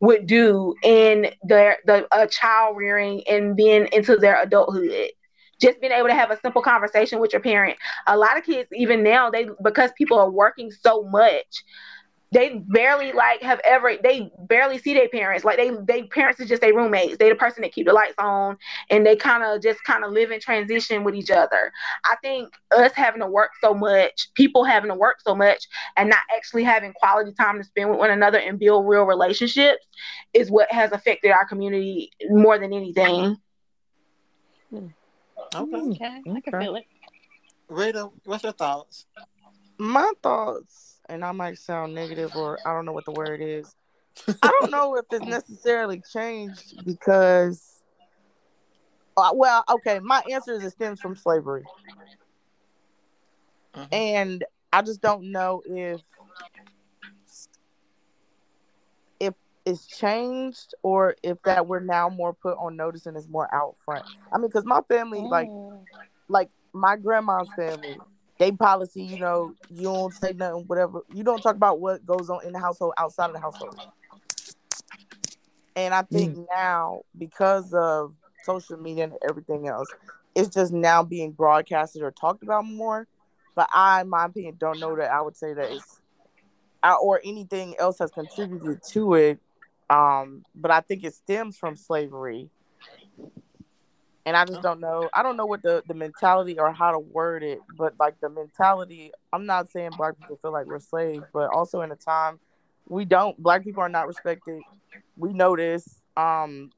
would do in their the a child rearing and being into their adulthood. Just being able to have a simple conversation with your parent. A lot of kids even now they because people are working so much they barely like have ever they barely see their parents like they they parents is just their roommates they the person that keep the lights on and they kind of just kind of live in transition with each other i think us having to work so much people having to work so much and not actually having quality time to spend with one another and build real relationships is what has affected our community more than anything hmm. Okay. Okay, I can feel it. Rita, what's your thoughts? My thoughts and I might sound negative or I don't know what the word is. I don't <laughs> know if it's necessarily changed because, uh, well, okay, my answer is it stems from slavery. Mhm. And I just don't know if if it's changed or if that we're now more put on notice and is more out front. I mean, because my family, like, Mm. like my grandma's family, they policy, you know, you don't say nothing, whatever. You don't talk about what goes on in the household outside of the household. And I think now, because of social media and everything else, it's just now being broadcasted or talked about more. But I, in my opinion, don't know that I would say that it's or anything else has contributed to it. Um, but I think it stems from slavery. And I just don't know. I don't know what the, the mentality or how to word it, but like the mentality, I'm not saying black people feel like we're slaves, but also in a time we don't black people are not respected. We know this. Um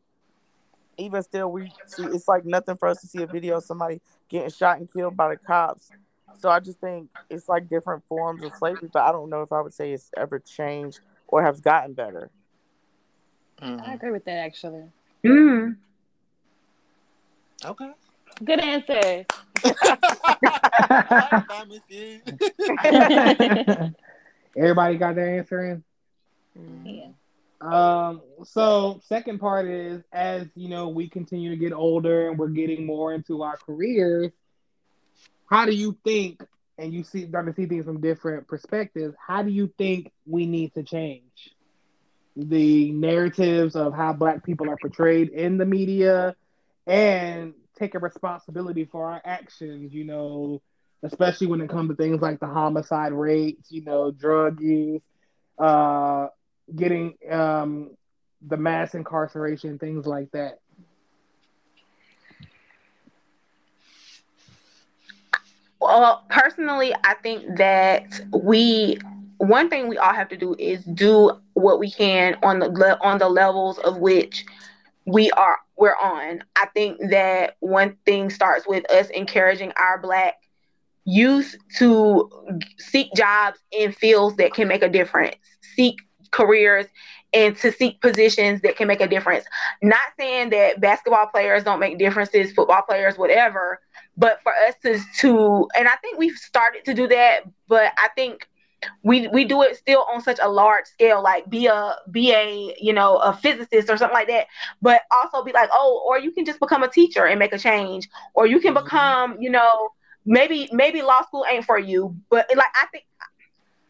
even still we see it's like nothing for us to see a video of somebody getting shot and killed by the cops. So I just think it's like different forms of slavery, but I don't know if I would say it's ever changed or has gotten better. I Mhm. agree with that actually. Mm. Okay. Good answer. Family <laughs> feud. Everybody got their answer in. yeah. Um, so second part is as you know, we continue to get older and we're getting more into our careers, how do you think and you see start to see things from different perspectives, how do you think we need to change the narratives of how black people are portrayed in the media and take a responsibility for our actions, you know, especially when it comes to things like the homicide rates, you know, drug use, uh getting um, the mass incarceration, things like that. Well, personally, I think that we one thing we all have to do is do what we can on the on the levels of which we are we're on. I think that one thing starts with us encouraging our black youth to seek jobs in fields that can make a difference, seek careers and to seek positions that can make a difference. Not saying that basketball players don't make differences, football players, whatever, but for us to to and I think we've started to do that, but I think we we do it still on such a large scale like be a be a you know a physicist or something like that but also be like oh or you can just become a teacher and make a change or you can Mhm. become you know maybe maybe law school ain't for you but like i think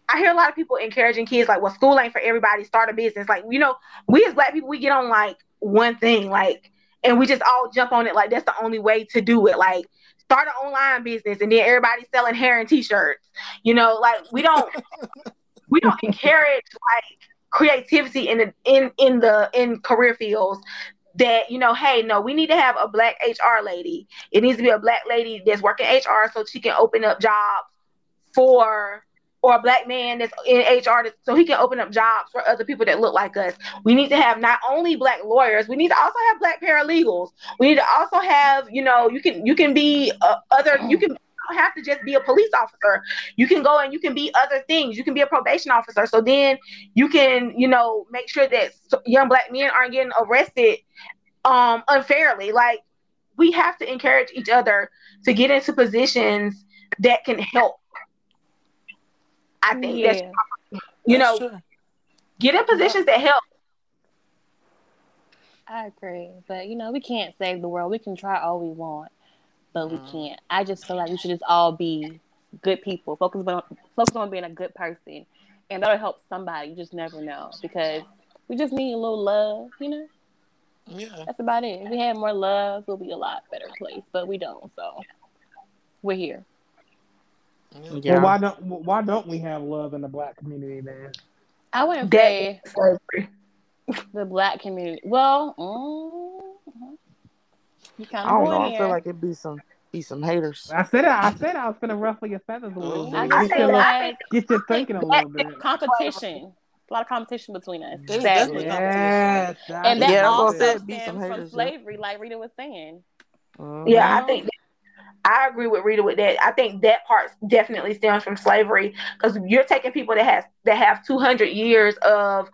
I hear a lot of people encouraging kids like, well, school ain't for everybody. Start a business. Like, you know, we as black people, we get on like one thing, like, and we just all jump on it. Like, that's the only way to do it. Like, start an online business, and then everybody's selling hair and t-shirts. You know, like we don't <laughs> we don't encourage like creativity in the in in the in career fields that you know hey no we need to have a black hr lady it needs to be a black lady that's working hr so she can open up jobs for or a black man that's in hr so he can open up jobs for other people that look like us we need to have not only black lawyers we need to also have black paralegals we need to also have you know you can you can be uh, other you can have to just be a police officer. You can go and you can be other things. You can be a probation officer. So then you can, you know, make sure that young black men aren't getting arrested um unfairly. Like we have to encourage each other to get into positions that can help. I think yeah. that's you that's know, true. get in positions that help. I agree, but you know, we can't save the world. We can try all we want, but we mm. can't. I just feel like we should just all be good people. Focus on focus on being a good person, and that'll help somebody. You just never know because we just need a little love, you know. Yeah, that's about it. If we had more love, we'll be a lot better place. But we don't, so we're here. Yeah. Well, why don't why don't we have love in the black community man? I wouldn't say the black community. Well, mm, you kind of I don't know. I feel like it'd be some be some haters. I said I said I was gonna ruffle your feathers a little bit. I just feel like get you thinking a little bit. Competition. A lot of competition between us. Exactly. Yes, and that yeah, also stems from slavery, like Rita was saying. Mm-hmm. Yeah, I think I agree with Rita with that. I think that part definitely stems from slavery because you're taking people that has that have 200 years of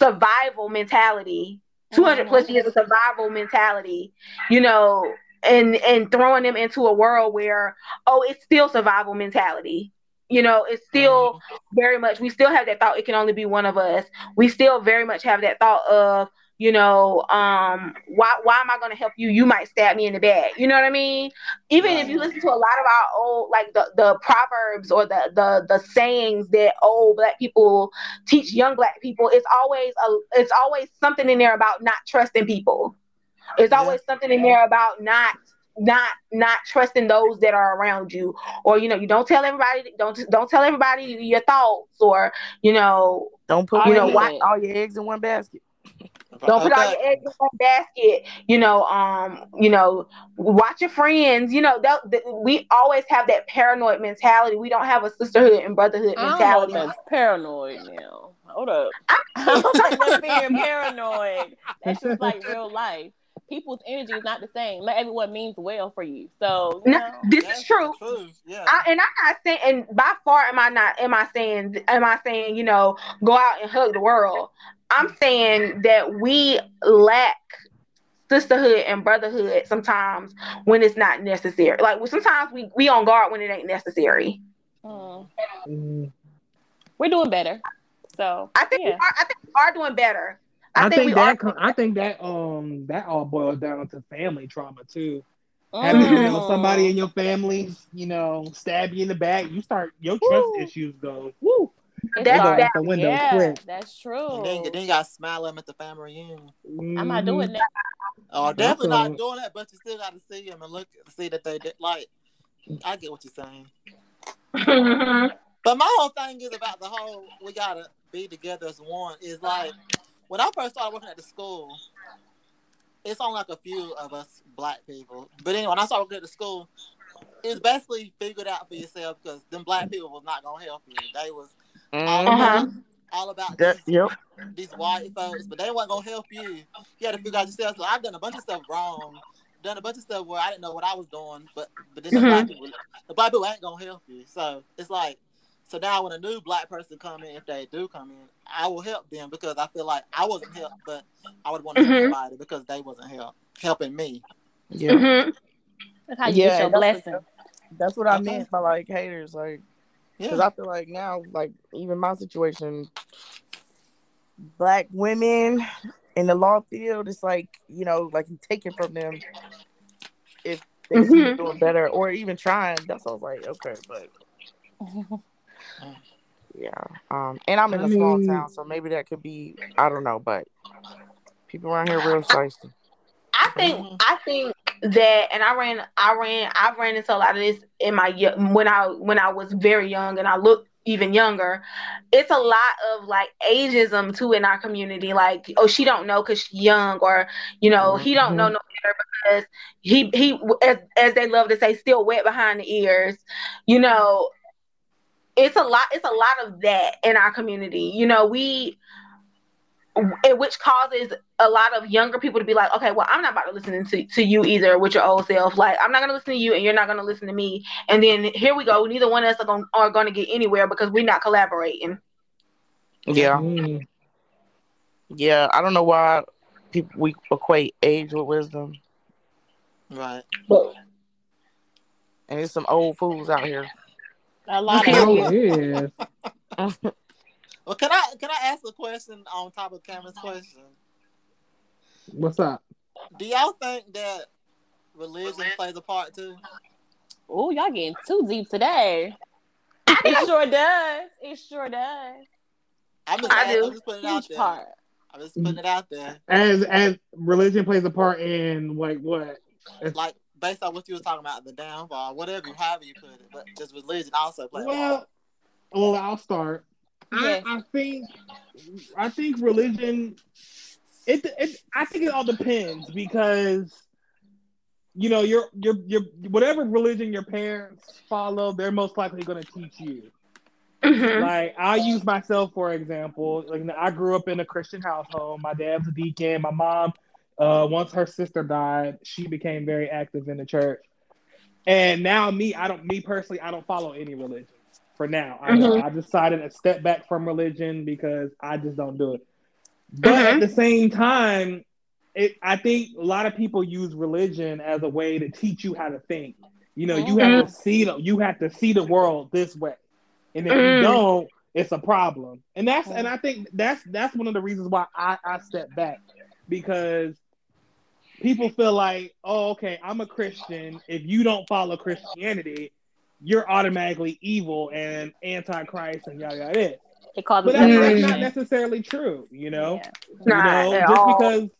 survival mentality, 200 plus mm-hmm. years of survival mentality, you know, and and throwing them into a world where oh, it's still survival mentality. You know, it's still mm-hmm. very much. We still have that thought. It can only be one of us. We still very much have that thought of you know, um, why why am I gonna help you? You might stab me in the back. You know what I mean? Even if you listen to a lot of our old like the, the proverbs or the, the the sayings that old black people teach young black people, it's always a it's always something in there about not trusting people. It's always yeah. something in there about not not not trusting those that are around you or you know you don't tell everybody don't don't tell everybody your thoughts or you know don't put you know why, all your eggs in one basket don't put all your eggs in one basket. You know, um, you know, watch your friends. You know, that, that, we always have that paranoid mentality. We don't have a sisterhood and brotherhood mentality. that's <laughs> paranoid now. Hold up. I'm <laughs> like being paranoid. That's just like real life. People's energy is not the same. Not everyone means well for you. So you know, this is true. Yeah. I, and I'm not saying, and by far am I not? Am I saying? Am I saying? You know, go out and hug the world. I'm saying that we lack sisterhood and brotherhood sometimes when it's not necessary. Like sometimes we we on guard when it ain't necessary. Mm. We're doing better. So I think yeah. we are, I think we are doing better. I, I think, think that are- I think that um that all boils down to family trauma too. Mm. Having you know somebody in your family, you know, stab you in the back, you start your trust Woo. issues go. Woo. That's that, window yeah, quick. that's true. And then, then you got to smile at him at the family reunion. Mm-hmm. I'm not doing that. Oh, definitely not doing that, but you still got to see him and look, see that they did. Like, I get what you're saying. <laughs> but my whole thing is about the whole we gotta be together as one. Is like when I first started working at the school, it's only like a few of us black people. But anyway, when I started working at the school, it's basically figured out for yourself because them black people was not gonna help you. They was Mm-hmm. All, about, all about that, these, yep. these white folks, but they weren't gonna help you. You had to figure out yourself. So I've done a bunch of stuff wrong, done a bunch of stuff where I didn't know what I was doing, but but then mm-hmm. the black people, the black people ain't gonna help you. So it's like, so now when a new black person come in, if they do come in, I will help them because I feel like I wasn't helped, but I would want to mm-hmm. help somebody because they wasn't help helping me. Yeah. Mm-hmm. That's how you yeah, get your blessing. That's what I okay. meant by like haters, like because yeah. I feel like now, like even my situation, black women in the law field, it's like you know, like you take it from them if they're mm-hmm. doing better or even trying. That's what I was like, okay, but <laughs> yeah. Um, and I'm in a small town, so maybe that could be I don't know, but people around here real shiesty. I think mm-hmm. I think that and I ran I ran I ran into a lot of this in my when I when I was very young and I looked even younger it's a lot of like ageism too in our community like oh she don't know because she's young or you know mm-hmm. he don't know mm-hmm. no better because he he as, as they love to say still wet behind the ears you know it's a lot it's a lot of that in our community you know we which causes a lot of younger people to be like, okay, well, I'm not about to listen to, to you either with your old self. Like, I'm not gonna listen to you, and you're not gonna listen to me. And then here we go. Neither one of us are gonna are gonna get anywhere because we're not collaborating. Yeah, Mm. yeah. I don't know why people we equate age with wisdom, Right. But and there's some old fools out here. A lot Oh, of <laughs> it is. <laughs> Well, can I can I ask a question on top of Cameron's question? What's up? Do y'all think that religion plays a part too? Oh, y'all getting too deep today. It sure does. It sure does. I'm just, I do. I'm just putting it out there. part. I'm just putting it out there. As as religion plays a part in like what? Like based on what you were talking about, the downfall, whatever, you however you put it, but just religion also plays a Well, part. well, I'll start. I, I think I think religion. It, it I think it all depends because you know your your your whatever religion your parents follow, they're most likely going to teach you. Mhm. Like I'll use myself for example. Like I grew up in a Christian household. My dad was a deacon. My mom, uh, once her sister died, she became very active in the church. And now me, I don't. Me personally, I don't follow any religion for now. I, Mhm. I decided to step back from religion because I just don't do it. But Mhm. at the same time, it. I think a lot of people use religion as a way to teach you how to think. You know, you have to see the you have to see the world this way, and if Mm. you don't, it's a problem. And that's and I think that's that's one of the reasons why I I step back because people feel like, oh, okay, I'm a Christian. If you don't follow Christianity, you're automatically evil and antichrist and yada yada. yada. It causes But that's, that's not necessarily true, you know. Yeah. Not you know, at just all. because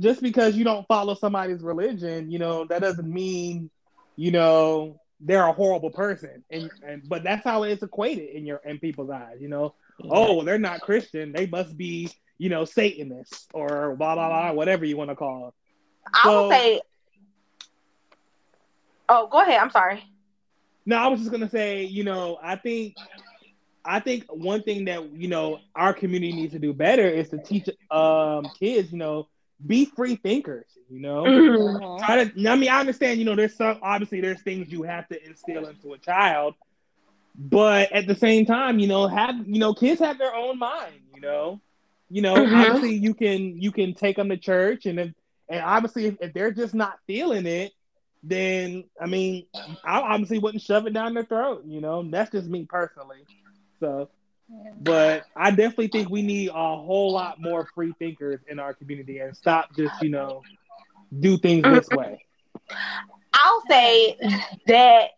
just because you don't follow somebody's religion, you know, that doesn't mean, you know, they're a horrible person. And, and but that's how it's equated in your in people's eyes, you know. Oh, well, they're not Christian. They must be, you know, Satanists or blah blah blah, whatever you want to call it. I So- would say. Oh, go ahead. I'm sorry. No, I was just gonna say, you know, I think I think one thing that you know our community needs to do better is to teach um kids, you know, be free thinkers, you know. Mhm. Mhm. Try to I mean, I understand, you know, there's some obviously there's things you have to instill into a child, but at the same time, you know, have you know, kids have their own mind, you know. You know, Mhm. obviously you can you can take them to church and if, and obviously if, if they're just not feeling it, then I mean, I obviously wouldn't shove it down their throat, you know. That's just me personally. So, but I definitely think we need a whole lot more free thinkers in our community and stop just, you know, do things mm-hmm. this way. I'll say that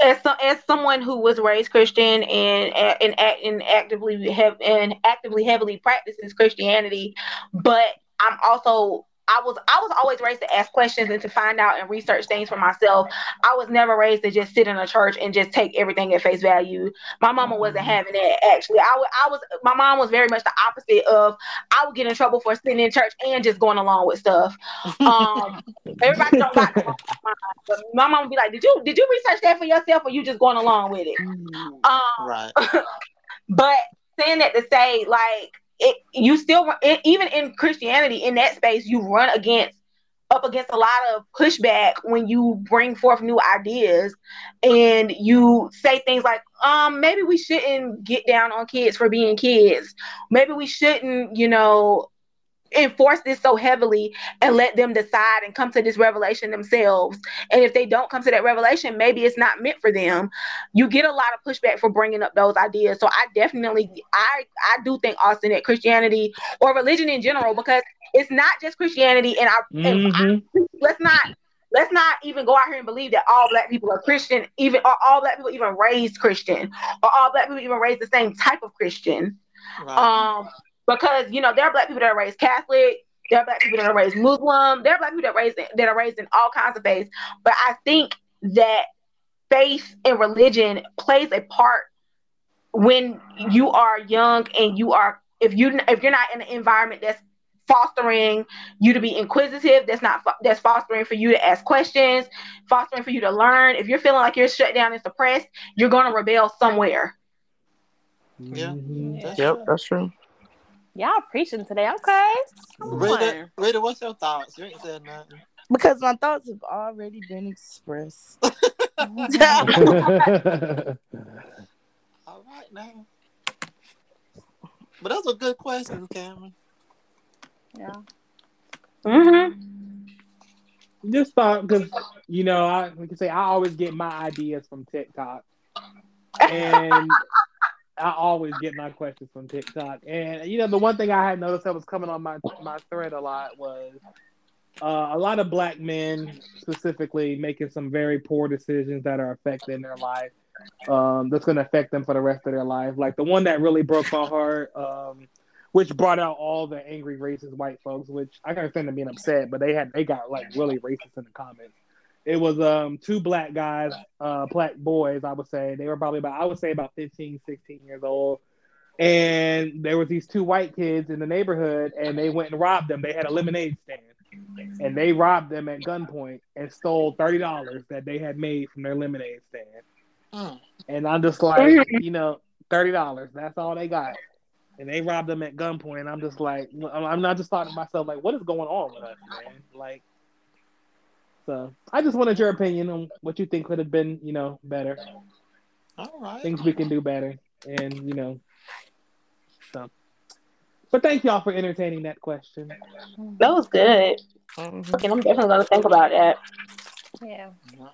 as so, as someone who was raised Christian and and and actively have and actively heavily practices Christianity, but I'm also I was I was always raised to ask questions and to find out and research things for myself. I was never raised to just sit in a church and just take everything at face value. My mama wasn't having that actually. I I was my mom was very much the opposite of I would get in trouble for sitting in church and just going along with stuff. Um, <laughs> everybody don't got that but my mom would be like, "Did you did you research that for yourself, or you just going along with it?" Um, Right. <laughs> but saying that to say, like, it, you still it, even in Christianity in that space, you run against up against a lot of pushback when you bring forth new ideas and you say things like um maybe we shouldn't get down on kids for being kids. Maybe we shouldn't you know enforce this so heavily and let them decide and come to this revelation themselves and if they don't come to that revelation maybe it's not meant for them you get a lot of pushback for bringing up those ideas so i definitely i i do think austin that christianity or religion in general because it's not just christianity and i and Mhm. let's not let's not even go out here and believe that all black people are christian even or all black people even raised christian or all black people even raised the same type of christian Right. um because you know there are black people that are raised catholic there are black people that are raised muslim there are black people that are raised that are raised in all kinds of faiths but i think that faith and religion plays a part when you are young and you are if you if you're not in an environment that's fostering you to be inquisitive that's not that's fostering for you to ask questions fostering for you to learn if you're feeling like you're shut down and suppressed you're going to rebel somewhere Yeah. Mhm. That's Yep, true. that's true. Y'all preaching today, okay? Come Rita, on. Rita, what's your thoughts? You ain't said nothing. Because my thoughts have already been expressed. <laughs> <laughs> All right now. But those are good questions, Cameron. yeah. Mm-hmm. Just thought because you know I like I say I always get my ideas from TikTok, and <laughs> I always get my questions from TikTok. And you know the one thing I had noticed that was coming on my my thread a lot was uh, a lot of black men specifically making some very poor decisions that are affecting their life. Um, that's going to affect them for the rest of their life. Like the one that really broke my heart, um, which brought out all the angry racist white folks. Which I can understand them being upset, but they had they got like really racist in the comments. It was um two black guys, uh black boys, I would say. They were probably about I would say about 15, 16 years old. And there was these two white kids in the neighborhood and they went and robbed them. They had a lemonade stand. And they robbed them at gunpoint and stole thirty dollars that they had made from their lemonade stand. Mm. And I'm just like, you know, thirty dollars. That's all they got. And they robbed them at gunpoint. I'm just like, I'm not just thought to myself, like, what is going on with us, man? Like, so I just wanted your opinion on what you think could have been, you know, better. All right. Things we can do better, and you know, so. But thank y'all for entertaining that question. That was good. Mhm. Okay, I'm definitely gonna think about that. Yeah. Yeah.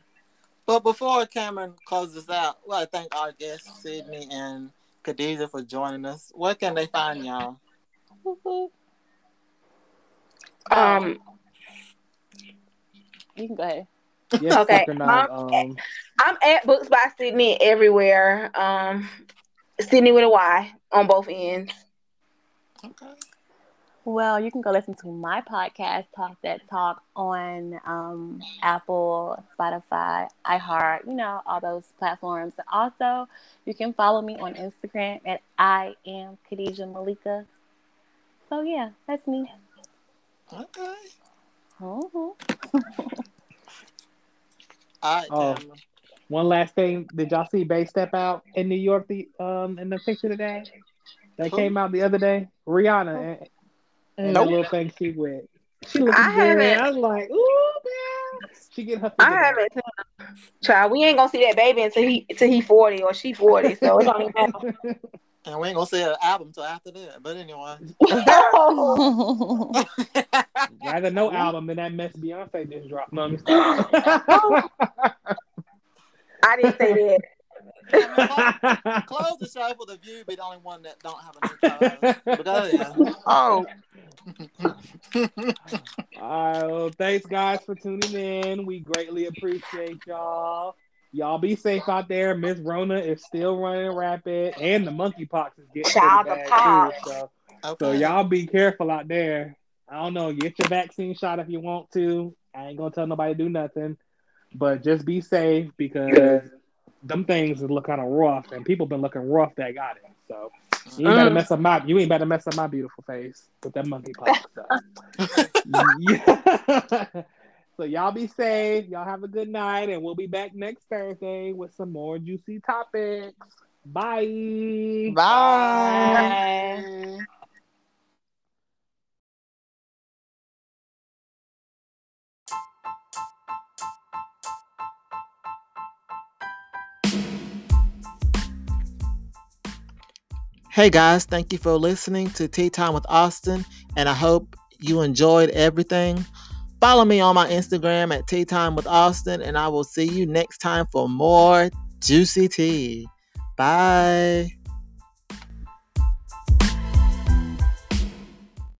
But before Cameron closes out, well, I thank our guests, Sydney and Khadijah, for joining us. Where can they find y'all? Um, You can go ahead. Yes, Okay, fuck or not, um, I'm at Books by Sydney everywhere. Um, Sydney with a Y on both ends. Okay. Well, you can go listen to my podcast, Talk That Talk, on um, Apple, Spotify, iHeart, you know, all those platforms. Also, you can follow me on Instagram at I am Khadijah Malika. So, yeah, that's me. Okay. Mhm. <laughs> All right, Oh. Cameron. one last thing. Did y'all see Bay step out in New York? The um in the picture today that Who? came out the other day. Rihanna and, and the little thing she with. She looking I good. haven't. I was like, ooh, man. She get her. I haven't. Child, we ain't gonna see that baby until he until he forty or she forty. So it don't even matter. out. And we ain't gonna see an album till after that. But anyway. <laughs> <laughs> Rather no album than that mess Beyonce just dropped. No, I'm just- I didn't say Cameron, close, close the show for the view, be the only one that don't have a new co-host. But go ahead. Oh, All right, well, thanks guys for tuning in. We greatly appreciate y'all. Y'all be safe out there. Miss Rona is still running rapid, and the monkeypox is getting Child, pretty the bad too. So, Okay. so y'all be careful out there. I don't know. Get your vaccine shot if you want to. I ain't gonna tell nobody to do nothing, but just be safe because them things look kind of rough, and people been looking rough that got it. So you ain't better Mm. mess up my you ain't better mess up my beautiful face with that monkeypox stuff. <laughs> <laughs> yeah. so y'all be safe. Y'all have a good night, and we'll be back next Thursday with some more juicy topics. Bye. bye. Bye. Hey guys, thank you for listening to Tea Time with Austin, and I hope you enjoyed everything. Follow me on my Instagram at Tea Time with Austin, and I will see you next time for more juicy tea. Bye.